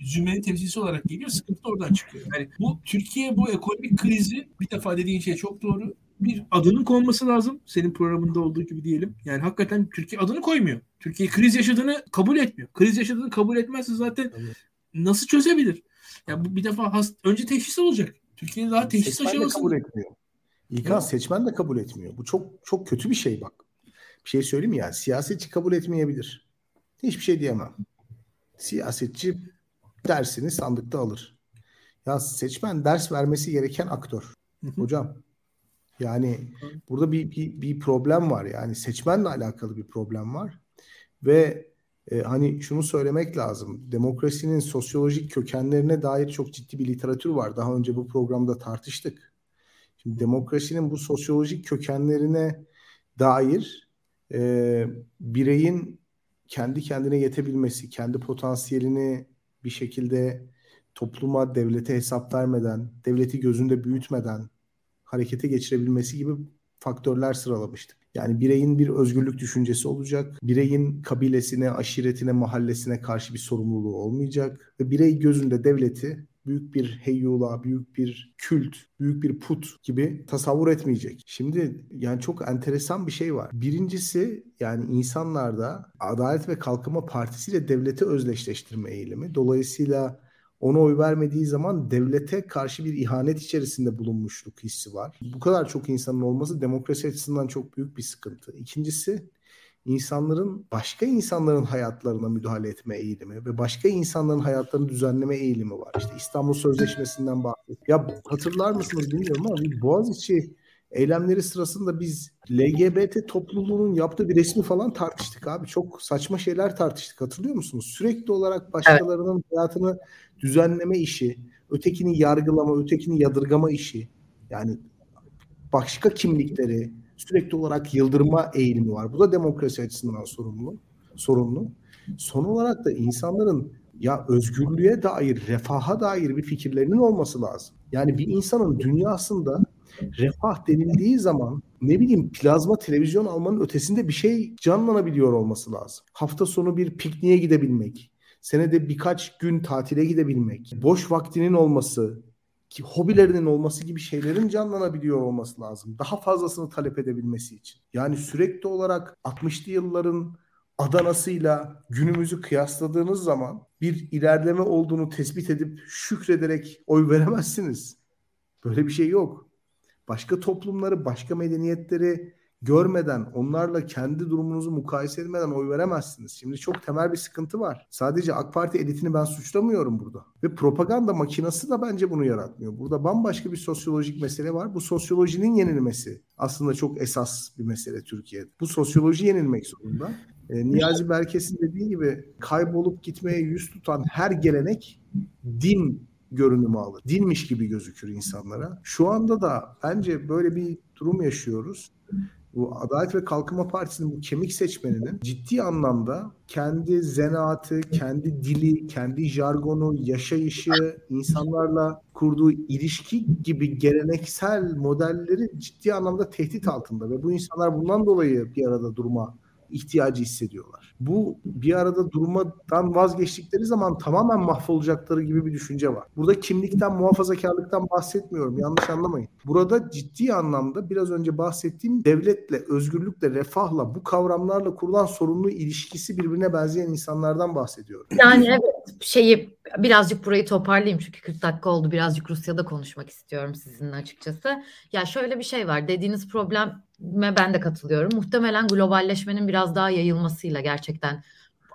zümrenin temsilcisi olarak geliyor. Sıkıntı da oradan çıkıyor. Yani bu Türkiye bu ekonomik krizi bir defa dediğin şey çok doğru. Bir adının konması lazım. Senin programında olduğu gibi diyelim. Yani hakikaten Türkiye adını koymuyor. Türkiye kriz yaşadığını kabul etmiyor. Kriz yaşadığını kabul etmezse zaten evet. nasıl çözebilir? Ya yani bu bir defa hast önce teşhis olacak. Türkiye daha teşhis seçmen aşamasında. kabul etmiyor. İlkan seçmen de kabul etmiyor. Bu çok çok kötü bir şey bak. Bir şey söyleyeyim yani? Siyasetçi kabul etmeyebilir. Hiçbir şey diyemem. Siyasetçi dersini sandıkta alır. Ya seçmen ders vermesi gereken aktör. Hocam yani burada bir, bir, bir problem var. Yani seçmenle alakalı bir problem var. Ve e, hani şunu söylemek lazım. Demokrasinin sosyolojik kökenlerine dair çok ciddi bir literatür var. Daha önce bu programda tartıştık. Şimdi demokrasinin bu sosyolojik kökenlerine dair e, bireyin kendi kendine yetebilmesi, kendi potansiyelini bir şekilde topluma, devlete hesap vermeden, devleti gözünde büyütmeden harekete geçirebilmesi gibi faktörler sıralamıştık. Yani bireyin bir özgürlük düşüncesi olacak. Bireyin kabilesine, aşiretine, mahallesine karşı bir sorumluluğu olmayacak. Ve birey gözünde devleti büyük bir heyyula, büyük bir kült, büyük bir put gibi tasavvur etmeyecek. Şimdi yani çok enteresan bir şey var. Birincisi yani insanlarda Adalet ve Kalkınma Partisi ile devleti özdeşleştirme eğilimi. Dolayısıyla ona oy vermediği zaman devlete karşı bir ihanet içerisinde bulunmuşluk hissi var. Bu kadar çok insanın olması demokrasi açısından çok büyük bir sıkıntı. İkincisi insanların başka insanların hayatlarına müdahale etme eğilimi ve başka insanların hayatlarını düzenleme eğilimi var. İşte İstanbul Sözleşmesi'nden bahsediyor. Ya hatırlar mısınız bilmiyorum ama bir Boğaziçi eylemleri sırasında biz LGBT topluluğunun yaptığı bir resmi falan tartıştık abi. Çok saçma şeyler tartıştık hatırlıyor musunuz? Sürekli olarak başkalarının hayatını düzenleme işi, ötekini yargılama, ötekini yadırgama işi. Yani başka kimlikleri, sürekli olarak yıldırma eğilimi var. Bu da demokrasi açısından sorumlu. sorumlu. Son olarak da insanların ya özgürlüğe dair, refaha dair bir fikirlerinin olması lazım. Yani bir insanın dünyasında refah denildiği zaman ne bileyim plazma televizyon almanın ötesinde bir şey canlanabiliyor olması lazım. Hafta sonu bir pikniğe gidebilmek, senede birkaç gün tatile gidebilmek, boş vaktinin olması, ki hobilerinin olması gibi şeylerin canlanabiliyor olması lazım. Daha fazlasını talep edebilmesi için. Yani sürekli olarak 60'lı yılların Adana'sıyla günümüzü kıyasladığınız zaman bir ilerleme olduğunu tespit edip şükrederek oy veremezsiniz. Böyle bir şey yok. Başka toplumları, başka medeniyetleri görmeden, onlarla kendi durumunuzu mukayese etmeden oy veremezsiniz. Şimdi çok temel bir sıkıntı var. Sadece AK Parti elitini ben suçlamıyorum burada. Ve propaganda makinası da bence bunu yaratmıyor. Burada bambaşka bir sosyolojik mesele var. Bu sosyolojinin yenilmesi aslında çok esas bir mesele Türkiye'de. Bu sosyoloji yenilmek zorunda. E, Niyazi Berkes'in dediği gibi kaybolup gitmeye yüz tutan her gelenek din görünümü alır. Dinmiş gibi gözükür insanlara. Şu anda da bence böyle bir durum yaşıyoruz bu Adalet ve Kalkınma Partisi'nin bu kemik seçmeninin ciddi anlamda kendi zanaatı, kendi dili, kendi jargonu, yaşayışı, insanlarla kurduğu ilişki gibi geleneksel modelleri ciddi anlamda tehdit altında ve bu insanlar bundan dolayı bir arada durma ihtiyacı hissediyorlar. Bu bir arada durmadan vazgeçtikleri zaman tamamen mahvolacakları gibi bir düşünce var. Burada kimlikten, muhafazakarlıktan bahsetmiyorum. Yanlış anlamayın. Burada ciddi anlamda biraz önce bahsettiğim devletle, özgürlükle, refahla, bu kavramlarla kurulan sorunlu ilişkisi birbirine benzeyen insanlardan bahsediyorum. Yani evet şeyi birazcık burayı toparlayayım çünkü 40 dakika oldu. Birazcık Rusya'da konuşmak istiyorum sizinle açıkçası. Ya şöyle bir şey var. Dediğiniz probleme ben de katılıyorum. Muhtemelen globalleşmenin biraz daha yayılmasıyla gerçekten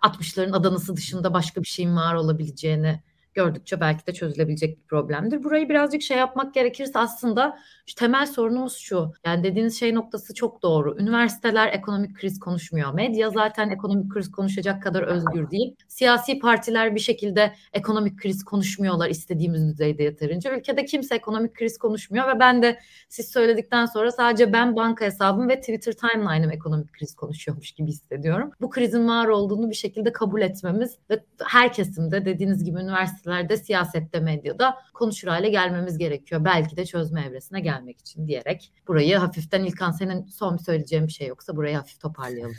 60'ların Adana'sı dışında başka bir şeyin var olabileceğini gördükçe belki de çözülebilecek bir problemdir. Burayı birazcık şey yapmak gerekirse aslında temel sorunumuz şu. Yani dediğiniz şey noktası çok doğru. Üniversiteler ekonomik kriz konuşmuyor. Medya zaten ekonomik kriz konuşacak kadar özgür değil. Siyasi partiler bir şekilde ekonomik kriz konuşmuyorlar istediğimiz düzeyde yeterince. Ülkede kimse ekonomik kriz konuşmuyor ve ben de siz söyledikten sonra sadece ben banka hesabım ve Twitter timeline'ım ekonomik kriz konuşuyormuş gibi hissediyorum. Bu krizin var olduğunu bir şekilde kabul etmemiz ve her kesimde dediğiniz gibi üniversitelerde, siyasette, medyada konuşur hale gelmemiz gerekiyor. Belki de çözme evresine gelmek için diyerek burayı hafiften İlkan senin son söyleyeceğim bir şey yoksa burayı hafif toparlayalım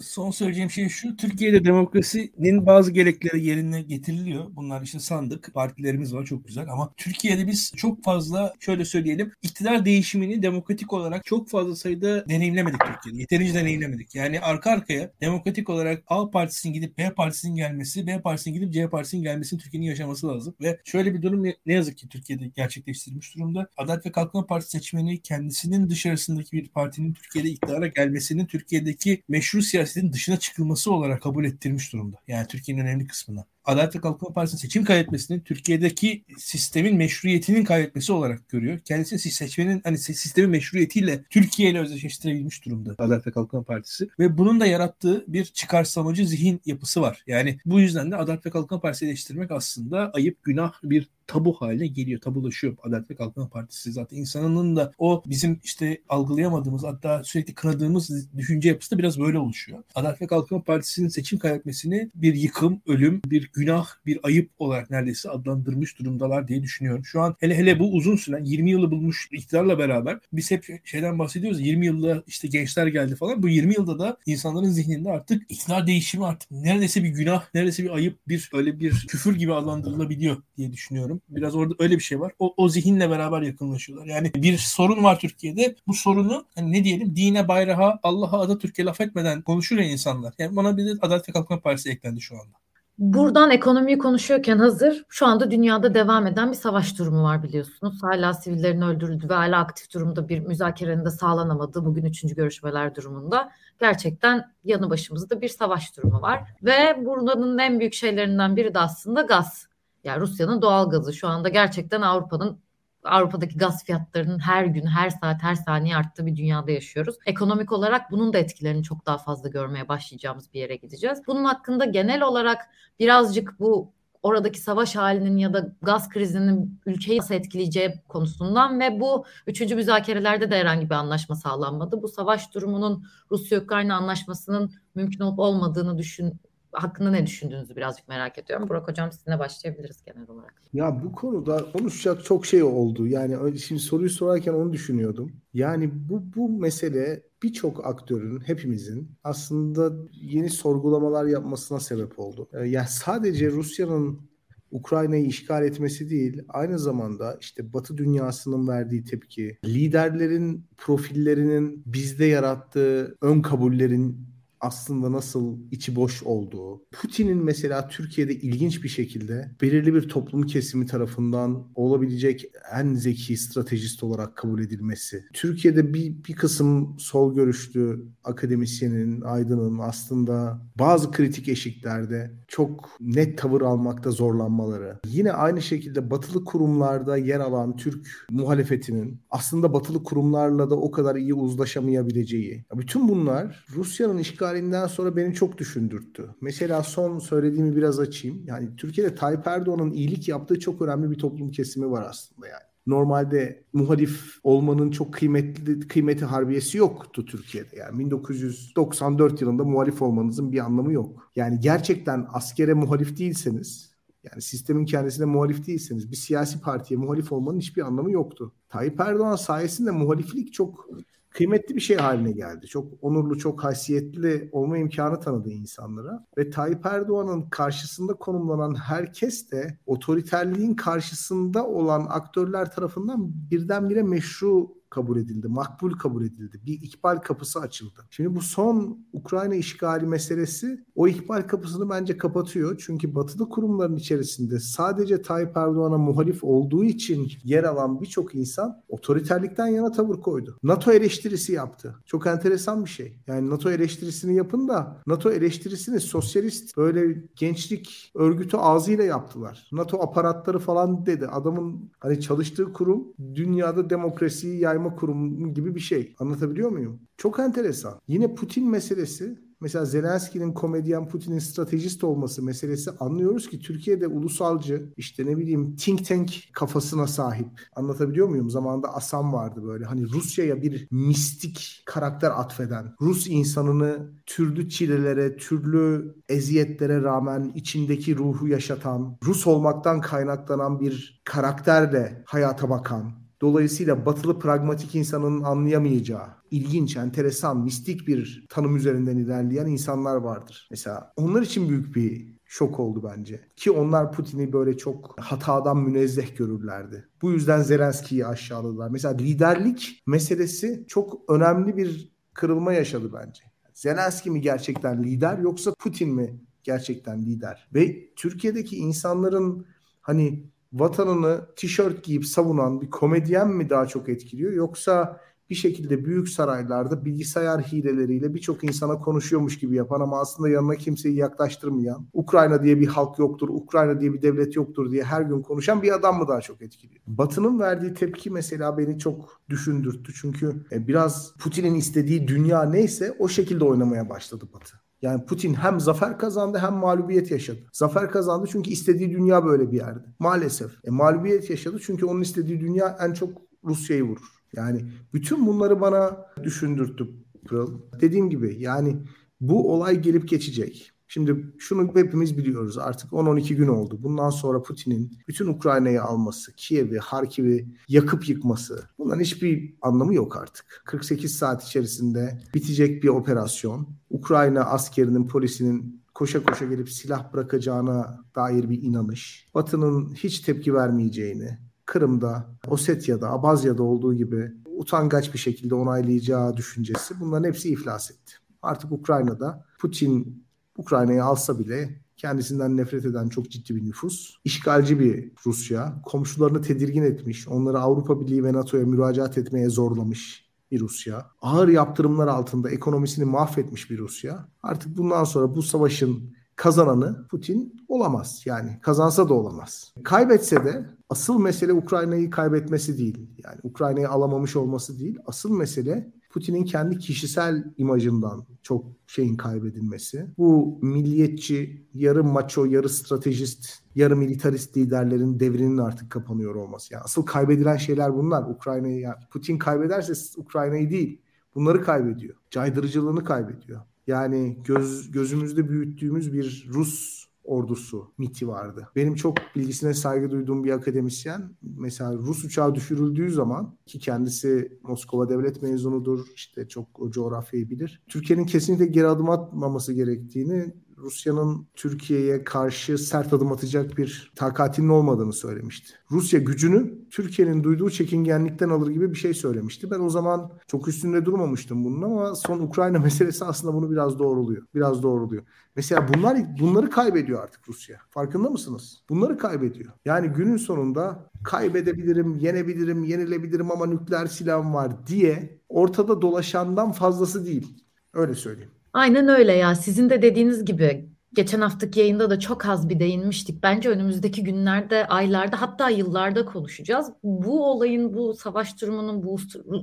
son söyleyeceğim şey şu. Türkiye'de demokrasinin bazı gerekleri yerine getiriliyor. Bunlar işte sandık, partilerimiz var çok güzel ama Türkiye'de biz çok fazla şöyle söyleyelim iktidar değişimini demokratik olarak çok fazla sayıda deneyimlemedik Türkiye'de. Yeterince deneyimlemedik. Yani arka arkaya demokratik olarak A partisinin gidip B partisinin gelmesi, B partisinin gidip C partisinin gelmesini Türkiye'nin yaşaması lazım. Ve şöyle bir durum ne yazık ki Türkiye'de gerçekleştirilmiş durumda. Adalet ve Kalkınma Partisi seçmeni kendisinin dışarısındaki bir partinin Türkiye'de iktidara gelmesinin Türkiye'deki meşru siyasi siyasetin dışına çıkılması olarak kabul ettirmiş durumda. Yani Türkiye'nin önemli kısmına. Adalet ve Kalkınma Partisi'nin seçim kaybetmesini Türkiye'deki sistemin meşruiyetinin kaybetmesi olarak görüyor. Kendisi seçmenin hani sistemin meşruiyetiyle Türkiye ile özdeşleştirebilmiş durumda Adalet ve Kalkınma Partisi. Ve bunun da yarattığı bir çıkarsamacı zihin yapısı var. Yani bu yüzden de Adalet ve Kalkınma Partisi eleştirmek aslında ayıp, günah bir tabu haline geliyor. Tabulaşıyor Adalet ve Kalkınma Partisi zaten. insanının da o bizim işte algılayamadığımız hatta sürekli kınadığımız düşünce yapısı da biraz böyle oluşuyor. Adalet ve Kalkınma Partisi'nin seçim kaybetmesini bir yıkım, ölüm, bir günah, bir ayıp olarak neredeyse adlandırmış durumdalar diye düşünüyorum. Şu an hele hele bu uzun süren 20 yılı bulmuş iktidarla beraber biz hep şeyden bahsediyoruz. 20 yılda işte gençler geldi falan. Bu 20 yılda da insanların zihninde artık iktidar değişimi artık neredeyse bir günah, neredeyse bir ayıp, bir öyle bir küfür gibi adlandırılabiliyor diye düşünüyorum. Biraz orada öyle bir şey var. O, o zihinle beraber yakınlaşıyorlar. Yani bir sorun var Türkiye'de. Bu sorunu hani ne diyelim dine, bayrağa, Allah'a, Atatürk'e laf etmeden konuşuyor insanlar. Yani bana bir de Adalet ve Kalkınma Partisi eklendi şu anda. Buradan ekonomiyi konuşuyorken hazır şu anda dünyada devam eden bir savaş durumu var biliyorsunuz. Hala sivillerin öldürüldüğü ve hala aktif durumda bir müzakerenin de sağlanamadığı bugün üçüncü görüşmeler durumunda gerçekten yanı başımızda bir savaş durumu var. Ve buranın en büyük şeylerinden biri de aslında gaz. Yani Rusya'nın doğal gazı şu anda gerçekten Avrupa'nın Avrupa'daki gaz fiyatlarının her gün, her saat, her saniye arttığı bir dünyada yaşıyoruz. Ekonomik olarak bunun da etkilerini çok daha fazla görmeye başlayacağımız bir yere gideceğiz. Bunun hakkında genel olarak birazcık bu oradaki savaş halinin ya da gaz krizinin ülkeyi nasıl etkileyeceği konusundan ve bu üçüncü müzakerelerde de herhangi bir anlaşma sağlanmadı. Bu savaş durumunun Rusya-Ukrayna anlaşmasının mümkün olup olmadığını düşün hakkında ne düşündüğünüzü birazcık merak ediyorum. Burak Hocam sizinle başlayabiliriz genel olarak. Ya bu konuda konuşacak çok şey oldu. Yani şimdi soruyu sorarken onu düşünüyordum. Yani bu, bu mesele birçok aktörün, hepimizin aslında yeni sorgulamalar yapmasına sebep oldu. Ee, yani sadece Rusya'nın Ukrayna'yı işgal etmesi değil, aynı zamanda işte Batı dünyasının verdiği tepki, liderlerin profillerinin bizde yarattığı ön kabullerin aslında nasıl içi boş olduğu, Putin'in mesela Türkiye'de ilginç bir şekilde belirli bir toplum kesimi tarafından olabilecek en zeki stratejist olarak kabul edilmesi, Türkiye'de bir, bir kısım sol görüşlü akademisyenin, aydının aslında bazı kritik eşiklerde çok net tavır almakta zorlanmaları, yine aynı şekilde batılı kurumlarda yer alan Türk muhalefetinin aslında batılı kurumlarla da o kadar iyi uzlaşamayabileceği, bütün bunlar Rusya'nın işgal işgalinden sonra beni çok düşündürttü. Mesela son söylediğimi biraz açayım. Yani Türkiye'de Tayyip Erdoğan'ın iyilik yaptığı çok önemli bir toplum kesimi var aslında yani. Normalde muhalif olmanın çok kıymetli kıymeti harbiyesi yoktu Türkiye'de. Yani 1994 yılında muhalif olmanızın bir anlamı yok. Yani gerçekten askere muhalif değilseniz yani sistemin kendisine muhalif değilseniz bir siyasi partiye muhalif olmanın hiçbir anlamı yoktu. Tayyip Erdoğan sayesinde muhaliflik çok kıymetli bir şey haline geldi. Çok onurlu, çok haysiyetli olma imkanı tanıdı insanlara. Ve Tayyip Erdoğan'ın karşısında konumlanan herkes de otoriterliğin karşısında olan aktörler tarafından birdenbire meşru kabul edildi, makbul kabul edildi. Bir ikbal kapısı açıldı. Şimdi bu son Ukrayna işgali meselesi o ikbal kapısını bence kapatıyor. Çünkü batılı kurumların içerisinde sadece Tayyip Erdoğan'a muhalif olduğu için yer alan birçok insan otoriterlikten yana tavır koydu. NATO eleştirisi yaptı. Çok enteresan bir şey. Yani NATO eleştirisini yapın da NATO eleştirisini sosyalist böyle gençlik örgütü ağzıyla yaptılar. NATO aparatları falan dedi. Adamın hani çalıştığı kurum dünyada demokrasiyi yayma kurumu gibi bir şey. Anlatabiliyor muyum? Çok enteresan. Yine Putin meselesi mesela Zelenski'nin komedyen Putin'in stratejist olması meselesi anlıyoruz ki Türkiye'de ulusalcı işte ne bileyim think tank kafasına sahip. Anlatabiliyor muyum? Zamanında Asam vardı böyle hani Rusya'ya bir mistik karakter atfeden, Rus insanını türlü çilelere, türlü eziyetlere rağmen içindeki ruhu yaşatan, Rus olmaktan kaynaklanan bir karakterle hayata bakan, Dolayısıyla batılı pragmatik insanın anlayamayacağı, ilginç, enteresan, mistik bir tanım üzerinden ilerleyen insanlar vardır. Mesela onlar için büyük bir şok oldu bence. Ki onlar Putin'i böyle çok hatadan münezzeh görürlerdi. Bu yüzden Zelenski'yi aşağıladılar. Mesela liderlik meselesi çok önemli bir kırılma yaşadı bence. Zelenski mi gerçekten lider yoksa Putin mi gerçekten lider? Ve Türkiye'deki insanların hani vatanını tişört giyip savunan bir komedyen mi daha çok etkiliyor yoksa bir şekilde büyük saraylarda bilgisayar hileleriyle birçok insana konuşuyormuş gibi yapan ama aslında yanına kimseyi yaklaştırmayan, Ukrayna diye bir halk yoktur, Ukrayna diye bir devlet yoktur diye her gün konuşan bir adam mı daha çok etkiliyor? Batı'nın verdiği tepki mesela beni çok düşündürttü. Çünkü e, biraz Putin'in istediği dünya neyse o şekilde oynamaya başladı Batı. Yani Putin hem zafer kazandı hem mağlubiyet yaşadı. Zafer kazandı çünkü istediği dünya böyle bir yerde. Maalesef. E, mağlubiyet yaşadı çünkü onun istediği dünya en çok Rusya'yı vurur. Yani bütün bunları bana düşündürttü Pırıl. Dediğim gibi yani bu olay gelip geçecek. Şimdi şunu hepimiz biliyoruz artık 10-12 gün oldu. Bundan sonra Putin'in bütün Ukrayna'yı alması, Kiev'i, Harkiv'i yakıp yıkması bunların hiçbir anlamı yok artık. 48 saat içerisinde bitecek bir operasyon. Ukrayna askerinin, polisinin koşa koşa gelip silah bırakacağına dair bir inanış. Batı'nın hiç tepki vermeyeceğini, Kırım'da, Osetya'da, Abazya'da olduğu gibi utangaç bir şekilde onaylayacağı düşüncesi bunların hepsi iflas etti. Artık Ukrayna'da Putin Ukrayna'yı alsa bile kendisinden nefret eden çok ciddi bir nüfus. İşgalci bir Rusya. Komşularını tedirgin etmiş. Onları Avrupa Birliği ve NATO'ya müracaat etmeye zorlamış bir Rusya. Ağır yaptırımlar altında ekonomisini mahvetmiş bir Rusya. Artık bundan sonra bu savaşın kazananı Putin olamaz. Yani kazansa da olamaz. Kaybetse de asıl mesele Ukrayna'yı kaybetmesi değil. Yani Ukrayna'yı alamamış olması değil. Asıl mesele Putin'in kendi kişisel imajından çok şeyin kaybedilmesi. Bu milliyetçi, yarı maço, yarı stratejist, yarı militarist liderlerin devrinin artık kapanıyor olması. Yani asıl kaybedilen şeyler bunlar. Ukrayna'yı yani Putin kaybederse Ukrayna'yı değil, bunları kaybediyor. Caydırıcılığını kaybediyor. Yani göz, gözümüzde büyüttüğümüz bir Rus ordusu miti vardı. Benim çok bilgisine saygı duyduğum bir akademisyen mesela Rus uçağı düşürüldüğü zaman ki kendisi Moskova devlet mezunudur işte çok o coğrafyayı bilir. Türkiye'nin kesinlikle geri adım atmaması gerektiğini Rusya'nın Türkiye'ye karşı sert adım atacak bir takatinin olmadığını söylemişti. Rusya gücünü Türkiye'nin duyduğu çekingenlikten alır gibi bir şey söylemişti. Ben o zaman çok üstünde durmamıştım bunun ama son Ukrayna meselesi aslında bunu biraz doğruluyor. Biraz doğruluyor. Mesela bunlar bunları kaybediyor artık Rusya. Farkında mısınız? Bunları kaybediyor. Yani günün sonunda kaybedebilirim, yenebilirim, yenilebilirim ama nükleer silahım var diye ortada dolaşandan fazlası değil. Öyle söyleyeyim. Aynen öyle ya. Sizin de dediğiniz gibi geçen haftaki yayında da çok az bir değinmiştik. Bence önümüzdeki günlerde, aylarda hatta yıllarda konuşacağız. Bu olayın, bu savaş durumunun, bu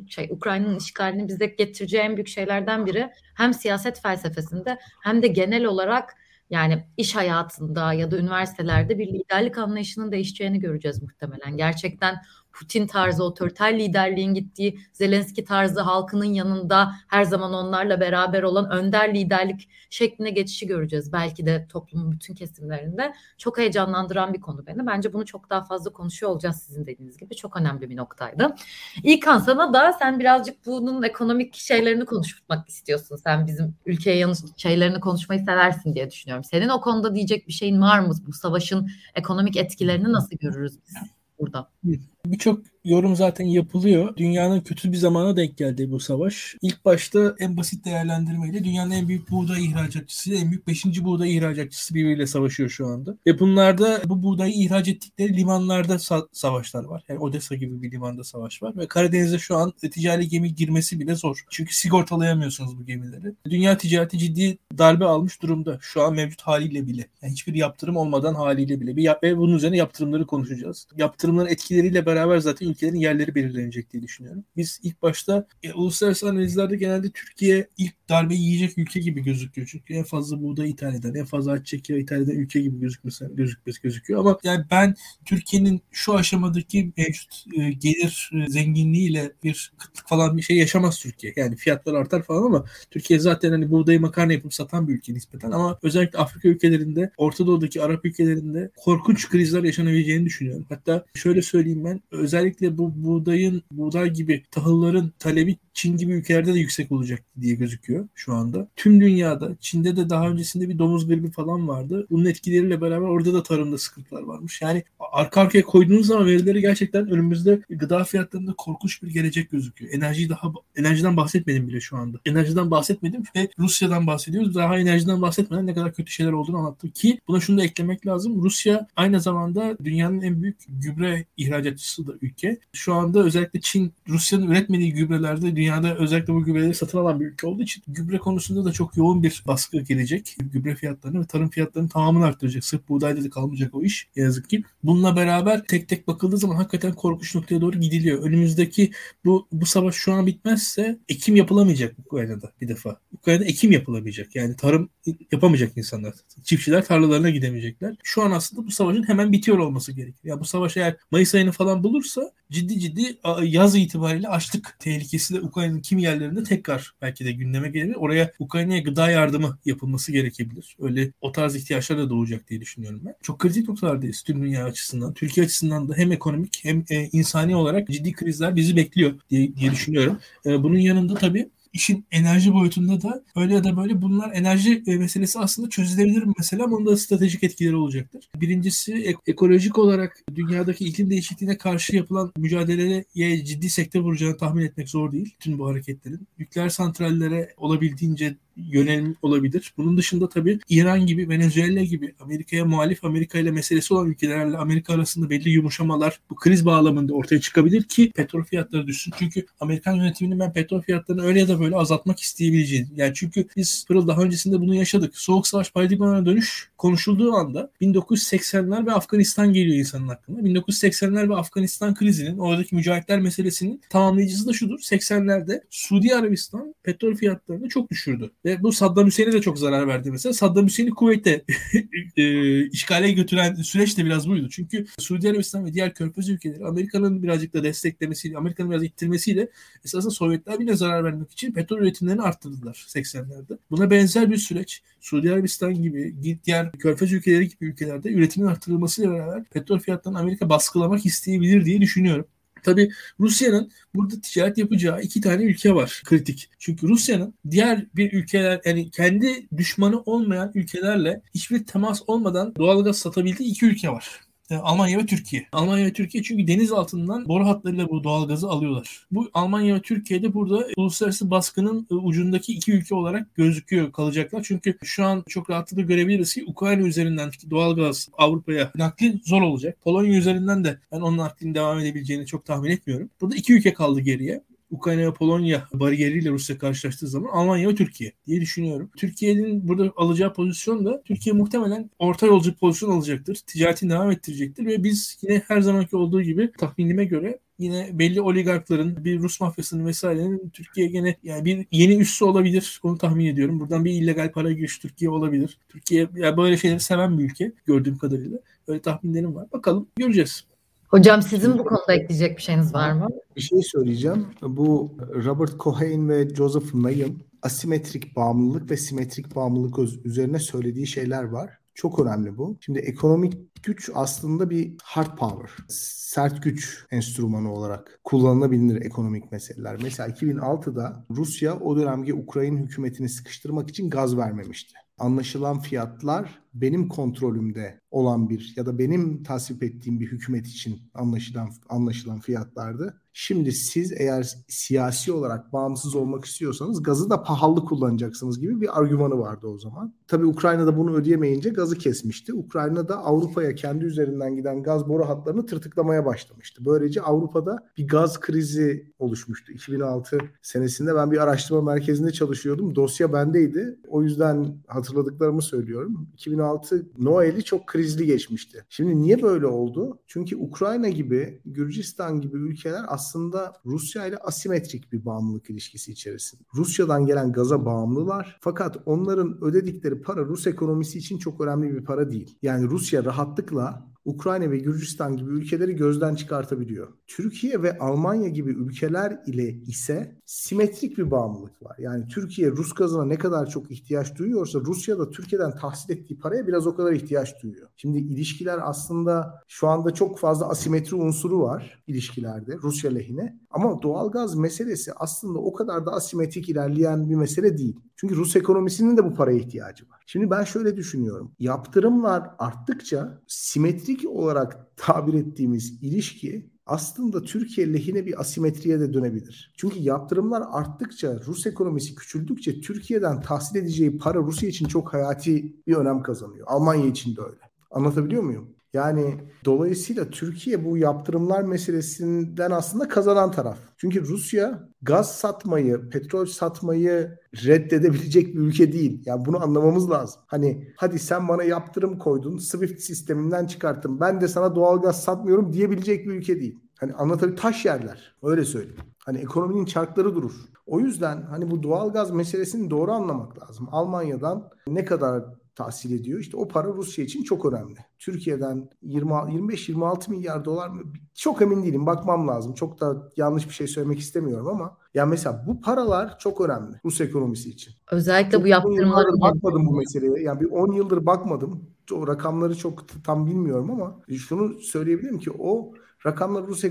şey Ukrayna'nın işgalini bize getireceği en büyük şeylerden biri hem siyaset felsefesinde hem de genel olarak yani iş hayatında ya da üniversitelerde bir liderlik anlayışının değişeceğini göreceğiz muhtemelen. Gerçekten Putin tarzı otoriter liderliğin gittiği, Zelenski tarzı halkının yanında her zaman onlarla beraber olan önder liderlik şekline geçişi göreceğiz. Belki de toplumun bütün kesimlerinde. Çok heyecanlandıran bir konu beni. Bence bunu çok daha fazla konuşuyor olacağız sizin dediğiniz gibi. Çok önemli bir noktaydı. İlkan sana da sen birazcık bunun ekonomik şeylerini konuşmak istiyorsun. Sen bizim ülkeye yanlış şeylerini konuşmayı seversin diye düşünüyorum. Senin o konuda diyecek bir şeyin var mı? Bu savaşın ekonomik etkilerini nasıl görürüz biz? burada. Birçok yorum zaten yapılıyor. Dünyanın kötü bir zamana denk geldi bu savaş. İlk başta en basit değerlendirmeyle dünyanın en büyük buğday ihracatçısı, en büyük 5. buğday ihracatçısı birbiriyle savaşıyor şu anda. Ve bunlarda bu buğdayı ihraç ettikleri limanlarda sa- savaşlar var. Yani Odessa gibi bir limanda savaş var. Ve Karadeniz'e şu an ticari gemi girmesi bile zor. Çünkü sigortalayamıyorsunuz bu gemileri. Dünya ticareti ciddi darbe almış durumda. Şu an mevcut haliyle bile. Yani hiçbir yaptırım olmadan haliyle bile. Bir ve bunun üzerine yaptırımları konuşacağız. Yaptırımların etkileriyle beraber zaten ülkelerin yerleri belirlenecek diye düşünüyorum. Biz ilk başta e, uluslararası analizlerde genelde Türkiye ilk darbe yiyecek ülke gibi gözüküyor. Çünkü en fazla buğday ithal eden, en fazla ayçiçek yağı ithal ülke gibi gözükmesi, gözükmesi gözüküyor. Ama yani ben Türkiye'nin şu aşamadaki mevcut e, gelir e, zenginliğiyle bir kıtlık falan bir şey yaşamaz Türkiye. Yani fiyatlar artar falan ama Türkiye zaten hani buğdayı makarna yapıp satan bir ülke nispeten ama özellikle Afrika ülkelerinde, Orta Doğu'daki Arap ülkelerinde korkunç krizler yaşanabileceğini düşünüyorum. Hatta şöyle söyleyeyim ben özellikle bu buğdayın, buğday gibi tahılların talebi Çin gibi ülkelerde de yüksek olacak diye gözüküyor şu anda. Tüm dünyada, Çin'de de daha öncesinde bir domuz gribi falan vardı. Bunun etkileriyle beraber orada da tarımda sıkıntılar varmış. Yani arka arkaya koyduğunuz zaman verileri gerçekten önümüzde gıda fiyatlarında korkunç bir gelecek gözüküyor. Enerji daha enerjiden bahsetmedim bile şu anda. Enerjiden bahsetmedim ve Rusya'dan bahsediyoruz. Daha enerjiden bahsetmeden ne kadar kötü şeyler olduğunu anlattım ki buna şunu da eklemek lazım. Rusya aynı zamanda dünyanın en büyük gübre ihracatçısı da ülke. Şu anda özellikle Çin Rusya'nın üretmediği gübrelerde dünyada özellikle bu gübreleri satın alan bir ülke olduğu için gübre konusunda da çok yoğun bir baskı gelecek. Gübre fiyatlarını ve tarım fiyatlarının tamamını arttıracak. Sırf buğdayda da kalmayacak o iş. Yazık ki. Bununla beraber tek tek bakıldığı zaman hakikaten korkunç noktaya doğru gidiliyor. Önümüzdeki bu bu savaş şu an bitmezse ekim yapılamayacak Ukrayna'da bir defa. Ukrayna'da ekim yapılamayacak. Yani tarım yapamayacak insanlar. Çiftçiler tarlalarına gidemeyecekler. Şu an aslında bu savaşın hemen bitiyor olması gerekiyor. Ya bu savaş eğer Mayıs ayını falan bulursa ciddi ciddi yaz itibariyle açlık tehlikesi de Ukrayna'nın kimi yerlerinde tekrar belki de gündeme gelebilir. Oraya Ukrayna'ya gıda yardımı yapılması gerekebilir. Öyle o tarz ihtiyaçlar da doğacak diye düşünüyorum ben. Çok kritik noktalardayız tüm dünya açısından. Türkiye açısından da hem ekonomik hem e, insani olarak ciddi krizler bizi bekliyor diye, diye düşünüyorum. E, bunun yanında tabii işin enerji boyutunda da öyle ya da böyle bunlar enerji e, meselesi aslında çözülebilir bir mesele onda stratejik etkileri olacaktır. Birincisi ek- ekolojik olarak dünyadaki iklim değişikliğine karşı yapılan mücadeleye ciddi sektör vuracağını tahmin etmek zor değil. Tüm bu hareketlerin. Nükleer santrallere olabildiğince yönelim olabilir. Bunun dışında tabii İran gibi, Venezuela gibi Amerika'ya muhalif, Amerika ile meselesi olan ülkelerle Amerika arasında belli yumuşamalar bu kriz bağlamında ortaya çıkabilir ki petrol fiyatları düşsün. Çünkü Amerikan yönetiminin ben petrol fiyatlarını öyle ya da böyle azaltmak isteyebileceğini. Yani çünkü biz Pırıl daha öncesinde bunu yaşadık. Soğuk savaş paradigmalarına dönüş konuşulduğu anda 1980'ler ve Afganistan geliyor insanın aklına. 1980'ler ve Afganistan krizinin, oradaki mücahitler meselesinin tamamlayıcısı da şudur. 80'lerde Suudi Arabistan petrol fiyatlarını çok düşürdü. Ve bu Saddam Hüseyin'e de çok zarar verdi mesela. Saddam Hüseyin'i Kuveyt'te e, işgale götüren süreç de biraz buydu. Çünkü Suudi Arabistan ve diğer körfez ülkeleri Amerika'nın birazcık da desteklemesiyle, Amerika'nın biraz ittirmesiyle esasında Sovyetler bile zarar vermek için petrol üretimlerini arttırdılar 80'lerde. Buna benzer bir süreç Suudi Arabistan gibi diğer körfez ülkeleri gibi ülkelerde üretimin arttırılmasıyla beraber petrol fiyatlarını Amerika baskılamak isteyebilir diye düşünüyorum. Tabi Rusya'nın burada ticaret yapacağı iki tane ülke var kritik. Çünkü Rusya'nın diğer bir ülkeler yani kendi düşmanı olmayan ülkelerle hiçbir temas olmadan doğalgaz satabildiği iki ülke var. E, Almanya ve Türkiye. Almanya ve Türkiye çünkü deniz altından boru hatlarıyla bu doğalgazı alıyorlar. Bu Almanya ve Türkiye'de burada uluslararası baskının e, ucundaki iki ülke olarak gözüküyor kalacaklar. Çünkü şu an çok rahatlıkla görebiliriz ki Ukrayna üzerinden doğalgaz Avrupa'ya nakli zor olacak. Polonya üzerinden de ben onun naklinin devam edebileceğini çok tahmin etmiyorum. Burada iki ülke kaldı geriye. Ukrayna ve Polonya bariyeriyle Rusya karşılaştığı zaman Almanya ve Türkiye diye düşünüyorum. Türkiye'nin burada alacağı pozisyon da Türkiye muhtemelen orta yolcu pozisyon alacaktır. Ticaretini devam ettirecektir ve biz yine her zamanki olduğu gibi tahminime göre yine belli oligarkların, bir Rus mafyasının vesairenin Türkiye gene yani bir yeni üssü olabilir. Onu tahmin ediyorum. Buradan bir illegal para giriş Türkiye olabilir. Türkiye ya böyle şeyleri seven bir ülke gördüğüm kadarıyla. Öyle tahminlerim var. Bakalım göreceğiz. Hocam sizin bu konuda ekleyecek bir şeyiniz var mı? Bir şey söyleyeceğim. Bu Robert Cohen ve Joseph Nye asimetrik bağımlılık ve simetrik bağımlılık üzerine söylediği şeyler var. Çok önemli bu. Şimdi ekonomik güç aslında bir hard power, sert güç enstrümanı olarak kullanılabilir ekonomik meseleler. Mesela 2006'da Rusya o dönemki Ukrayna hükümetini sıkıştırmak için gaz vermemişti. Anlaşılan fiyatlar benim kontrolümde olan bir ya da benim tasvip ettiğim bir hükümet için anlaşılan anlaşılan fiyatlardı. Şimdi siz eğer siyasi olarak bağımsız olmak istiyorsanız gazı da pahalı kullanacaksınız gibi bir argümanı vardı o zaman. Tabii Ukrayna'da bunu ödeyemeyince gazı kesmişti. Ukrayna da Avrupa'ya kendi üzerinden giden gaz boru hatlarını tırtıklamaya başlamıştı. Böylece Avrupa'da bir gaz krizi oluşmuştu. 2006 senesinde ben bir araştırma merkezinde çalışıyordum. Dosya bendeydi. O yüzden hatırladıklarımı söylüyorum. 2006 Noel'i çok krizli geçmişti. Şimdi niye böyle oldu? Çünkü Ukrayna gibi, Gürcistan gibi ülkeler aslında Rusya ile asimetrik bir bağımlılık ilişkisi içerisinde. Rusya'dan gelen gaza bağımlılar fakat onların ödedikleri para Rus ekonomisi için çok önemli bir para değil. Yani Rusya rahatlıkla Ukrayna ve Gürcistan gibi ülkeleri gözden çıkartabiliyor. Türkiye ve Almanya gibi ülkeler ile ise simetrik bir bağımlılık var. Yani Türkiye Rus gazına ne kadar çok ihtiyaç duyuyorsa Rusya da Türkiye'den tahsil ettiği paraya biraz o kadar ihtiyaç duyuyor. Şimdi ilişkiler aslında şu anda çok fazla asimetri unsuru var ilişkilerde Rusya lehine. Ama doğalgaz meselesi aslında o kadar da asimetrik ilerleyen bir mesele değil. Çünkü Rus ekonomisinin de bu paraya ihtiyacı var. Şimdi ben şöyle düşünüyorum. Yaptırımlar arttıkça simetrik olarak tabir ettiğimiz ilişki aslında Türkiye lehine bir asimetriye de dönebilir. Çünkü yaptırımlar arttıkça, Rus ekonomisi küçüldükçe Türkiye'den tahsil edeceği para Rusya için çok hayati bir önem kazanıyor. Almanya için de öyle. Anlatabiliyor muyum? Yani dolayısıyla Türkiye bu yaptırımlar meselesinden aslında kazanan taraf. Çünkü Rusya gaz satmayı, petrol satmayı reddedebilecek bir ülke değil. Yani bunu anlamamız lazım. Hani hadi sen bana yaptırım koydun, Swift sisteminden çıkarttın. Ben de sana doğal gaz satmıyorum diyebilecek bir ülke değil. Hani anlatabilir taş yerler. Öyle söyleyeyim. Hani ekonominin çarkları durur. O yüzden hani bu doğal gaz meselesini doğru anlamak lazım. Almanya'dan ne kadar tahsil ediyor. İşte o para Rusya için çok önemli. Türkiye'den 25-26 milyar dolar mı? Çok emin değilim. Bakmam lazım. Çok da yanlış bir şey söylemek istemiyorum ama ya mesela bu paralar çok önemli Rus ekonomisi için. Özellikle çok bu yaptırımları bakmadım bu meseleye. Yani bir 10 yıldır bakmadım. O rakamları çok tam bilmiyorum ama şunu söyleyebilirim ki o rakamlar Rus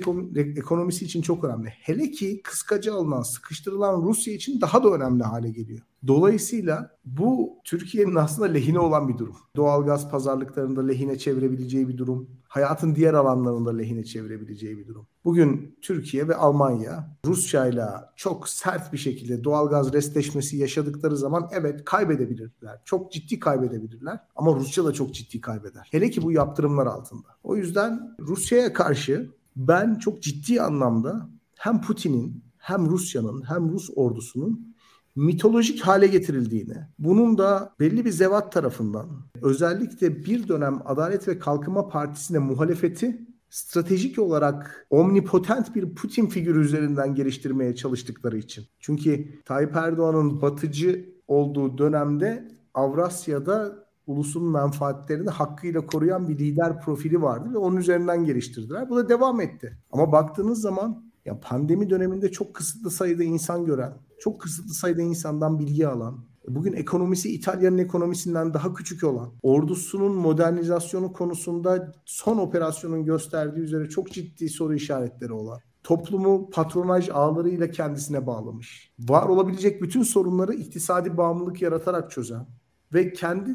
ekonomisi için çok önemli. Hele ki kıskaca alınan, sıkıştırılan Rusya için daha da önemli hale geliyor. Dolayısıyla bu Türkiye'nin aslında lehine olan bir durum. Doğalgaz pazarlıklarında lehine çevirebileceği bir durum. Hayatın diğer alanlarında lehine çevirebileceği bir durum. Bugün Türkiye ve Almanya Rusya ile çok sert bir şekilde doğalgaz restleşmesi yaşadıkları zaman evet kaybedebilirler. Çok ciddi kaybedebilirler ama Rusya da çok ciddi kaybeder. Hele ki bu yaptırımlar altında. O yüzden Rusya'ya karşı ben çok ciddi anlamda hem Putin'in hem Rusya'nın hem Rus ordusunun mitolojik hale getirildiğini, bunun da belli bir zevat tarafından özellikle bir dönem Adalet ve Kalkınma Partisi'ne muhalefeti stratejik olarak omnipotent bir Putin figürü üzerinden geliştirmeye çalıştıkları için. Çünkü Tayyip Erdoğan'ın batıcı olduğu dönemde Avrasya'da ulusun menfaatlerini hakkıyla koruyan bir lider profili vardı ve onun üzerinden geliştirdiler. Bu da devam etti. Ama baktığınız zaman ya pandemi döneminde çok kısıtlı sayıda insan gören, çok kısıtlı sayıda insandan bilgi alan, bugün ekonomisi İtalya'nın ekonomisinden daha küçük olan, ordusunun modernizasyonu konusunda son operasyonun gösterdiği üzere çok ciddi soru işaretleri olan, toplumu patronaj ağlarıyla kendisine bağlamış, var olabilecek bütün sorunları iktisadi bağımlılık yaratarak çözen ve kendi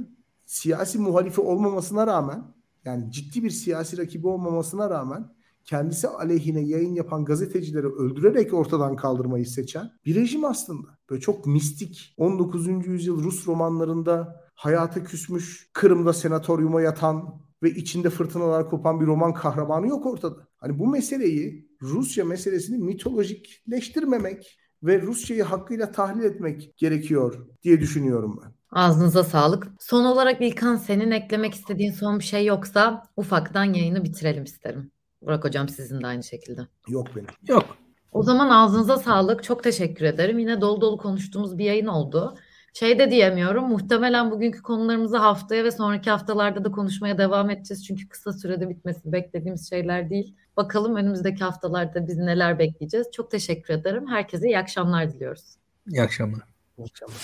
siyasi muhalifi olmamasına rağmen yani ciddi bir siyasi rakibi olmamasına rağmen kendisi aleyhine yayın yapan gazetecileri öldürerek ortadan kaldırmayı seçen bir rejim aslında. Böyle çok mistik 19. yüzyıl Rus romanlarında hayata küsmüş, Kırım'da senatoryuma yatan ve içinde fırtınalar kopan bir roman kahramanı yok ortada. Hani bu meseleyi Rusya meselesini mitolojikleştirmemek ve Rusya'yı hakkıyla tahlil etmek gerekiyor diye düşünüyorum ben. Ağzınıza sağlık. Son olarak İlkan senin eklemek istediğin son bir şey yoksa ufaktan yayını bitirelim isterim. Burak Hocam sizin de aynı şekilde. Yok benim. Yok. O zaman ağzınıza sağlık. Çok teşekkür ederim. Yine dolu dolu konuştuğumuz bir yayın oldu. Şey de diyemiyorum. Muhtemelen bugünkü konularımızı haftaya ve sonraki haftalarda da konuşmaya devam edeceğiz. Çünkü kısa sürede bitmesi beklediğimiz şeyler değil. Bakalım önümüzdeki haftalarda biz neler bekleyeceğiz. Çok teşekkür ederim. Herkese iyi akşamlar diliyoruz. İyi akşamlar. İyi akşamlar.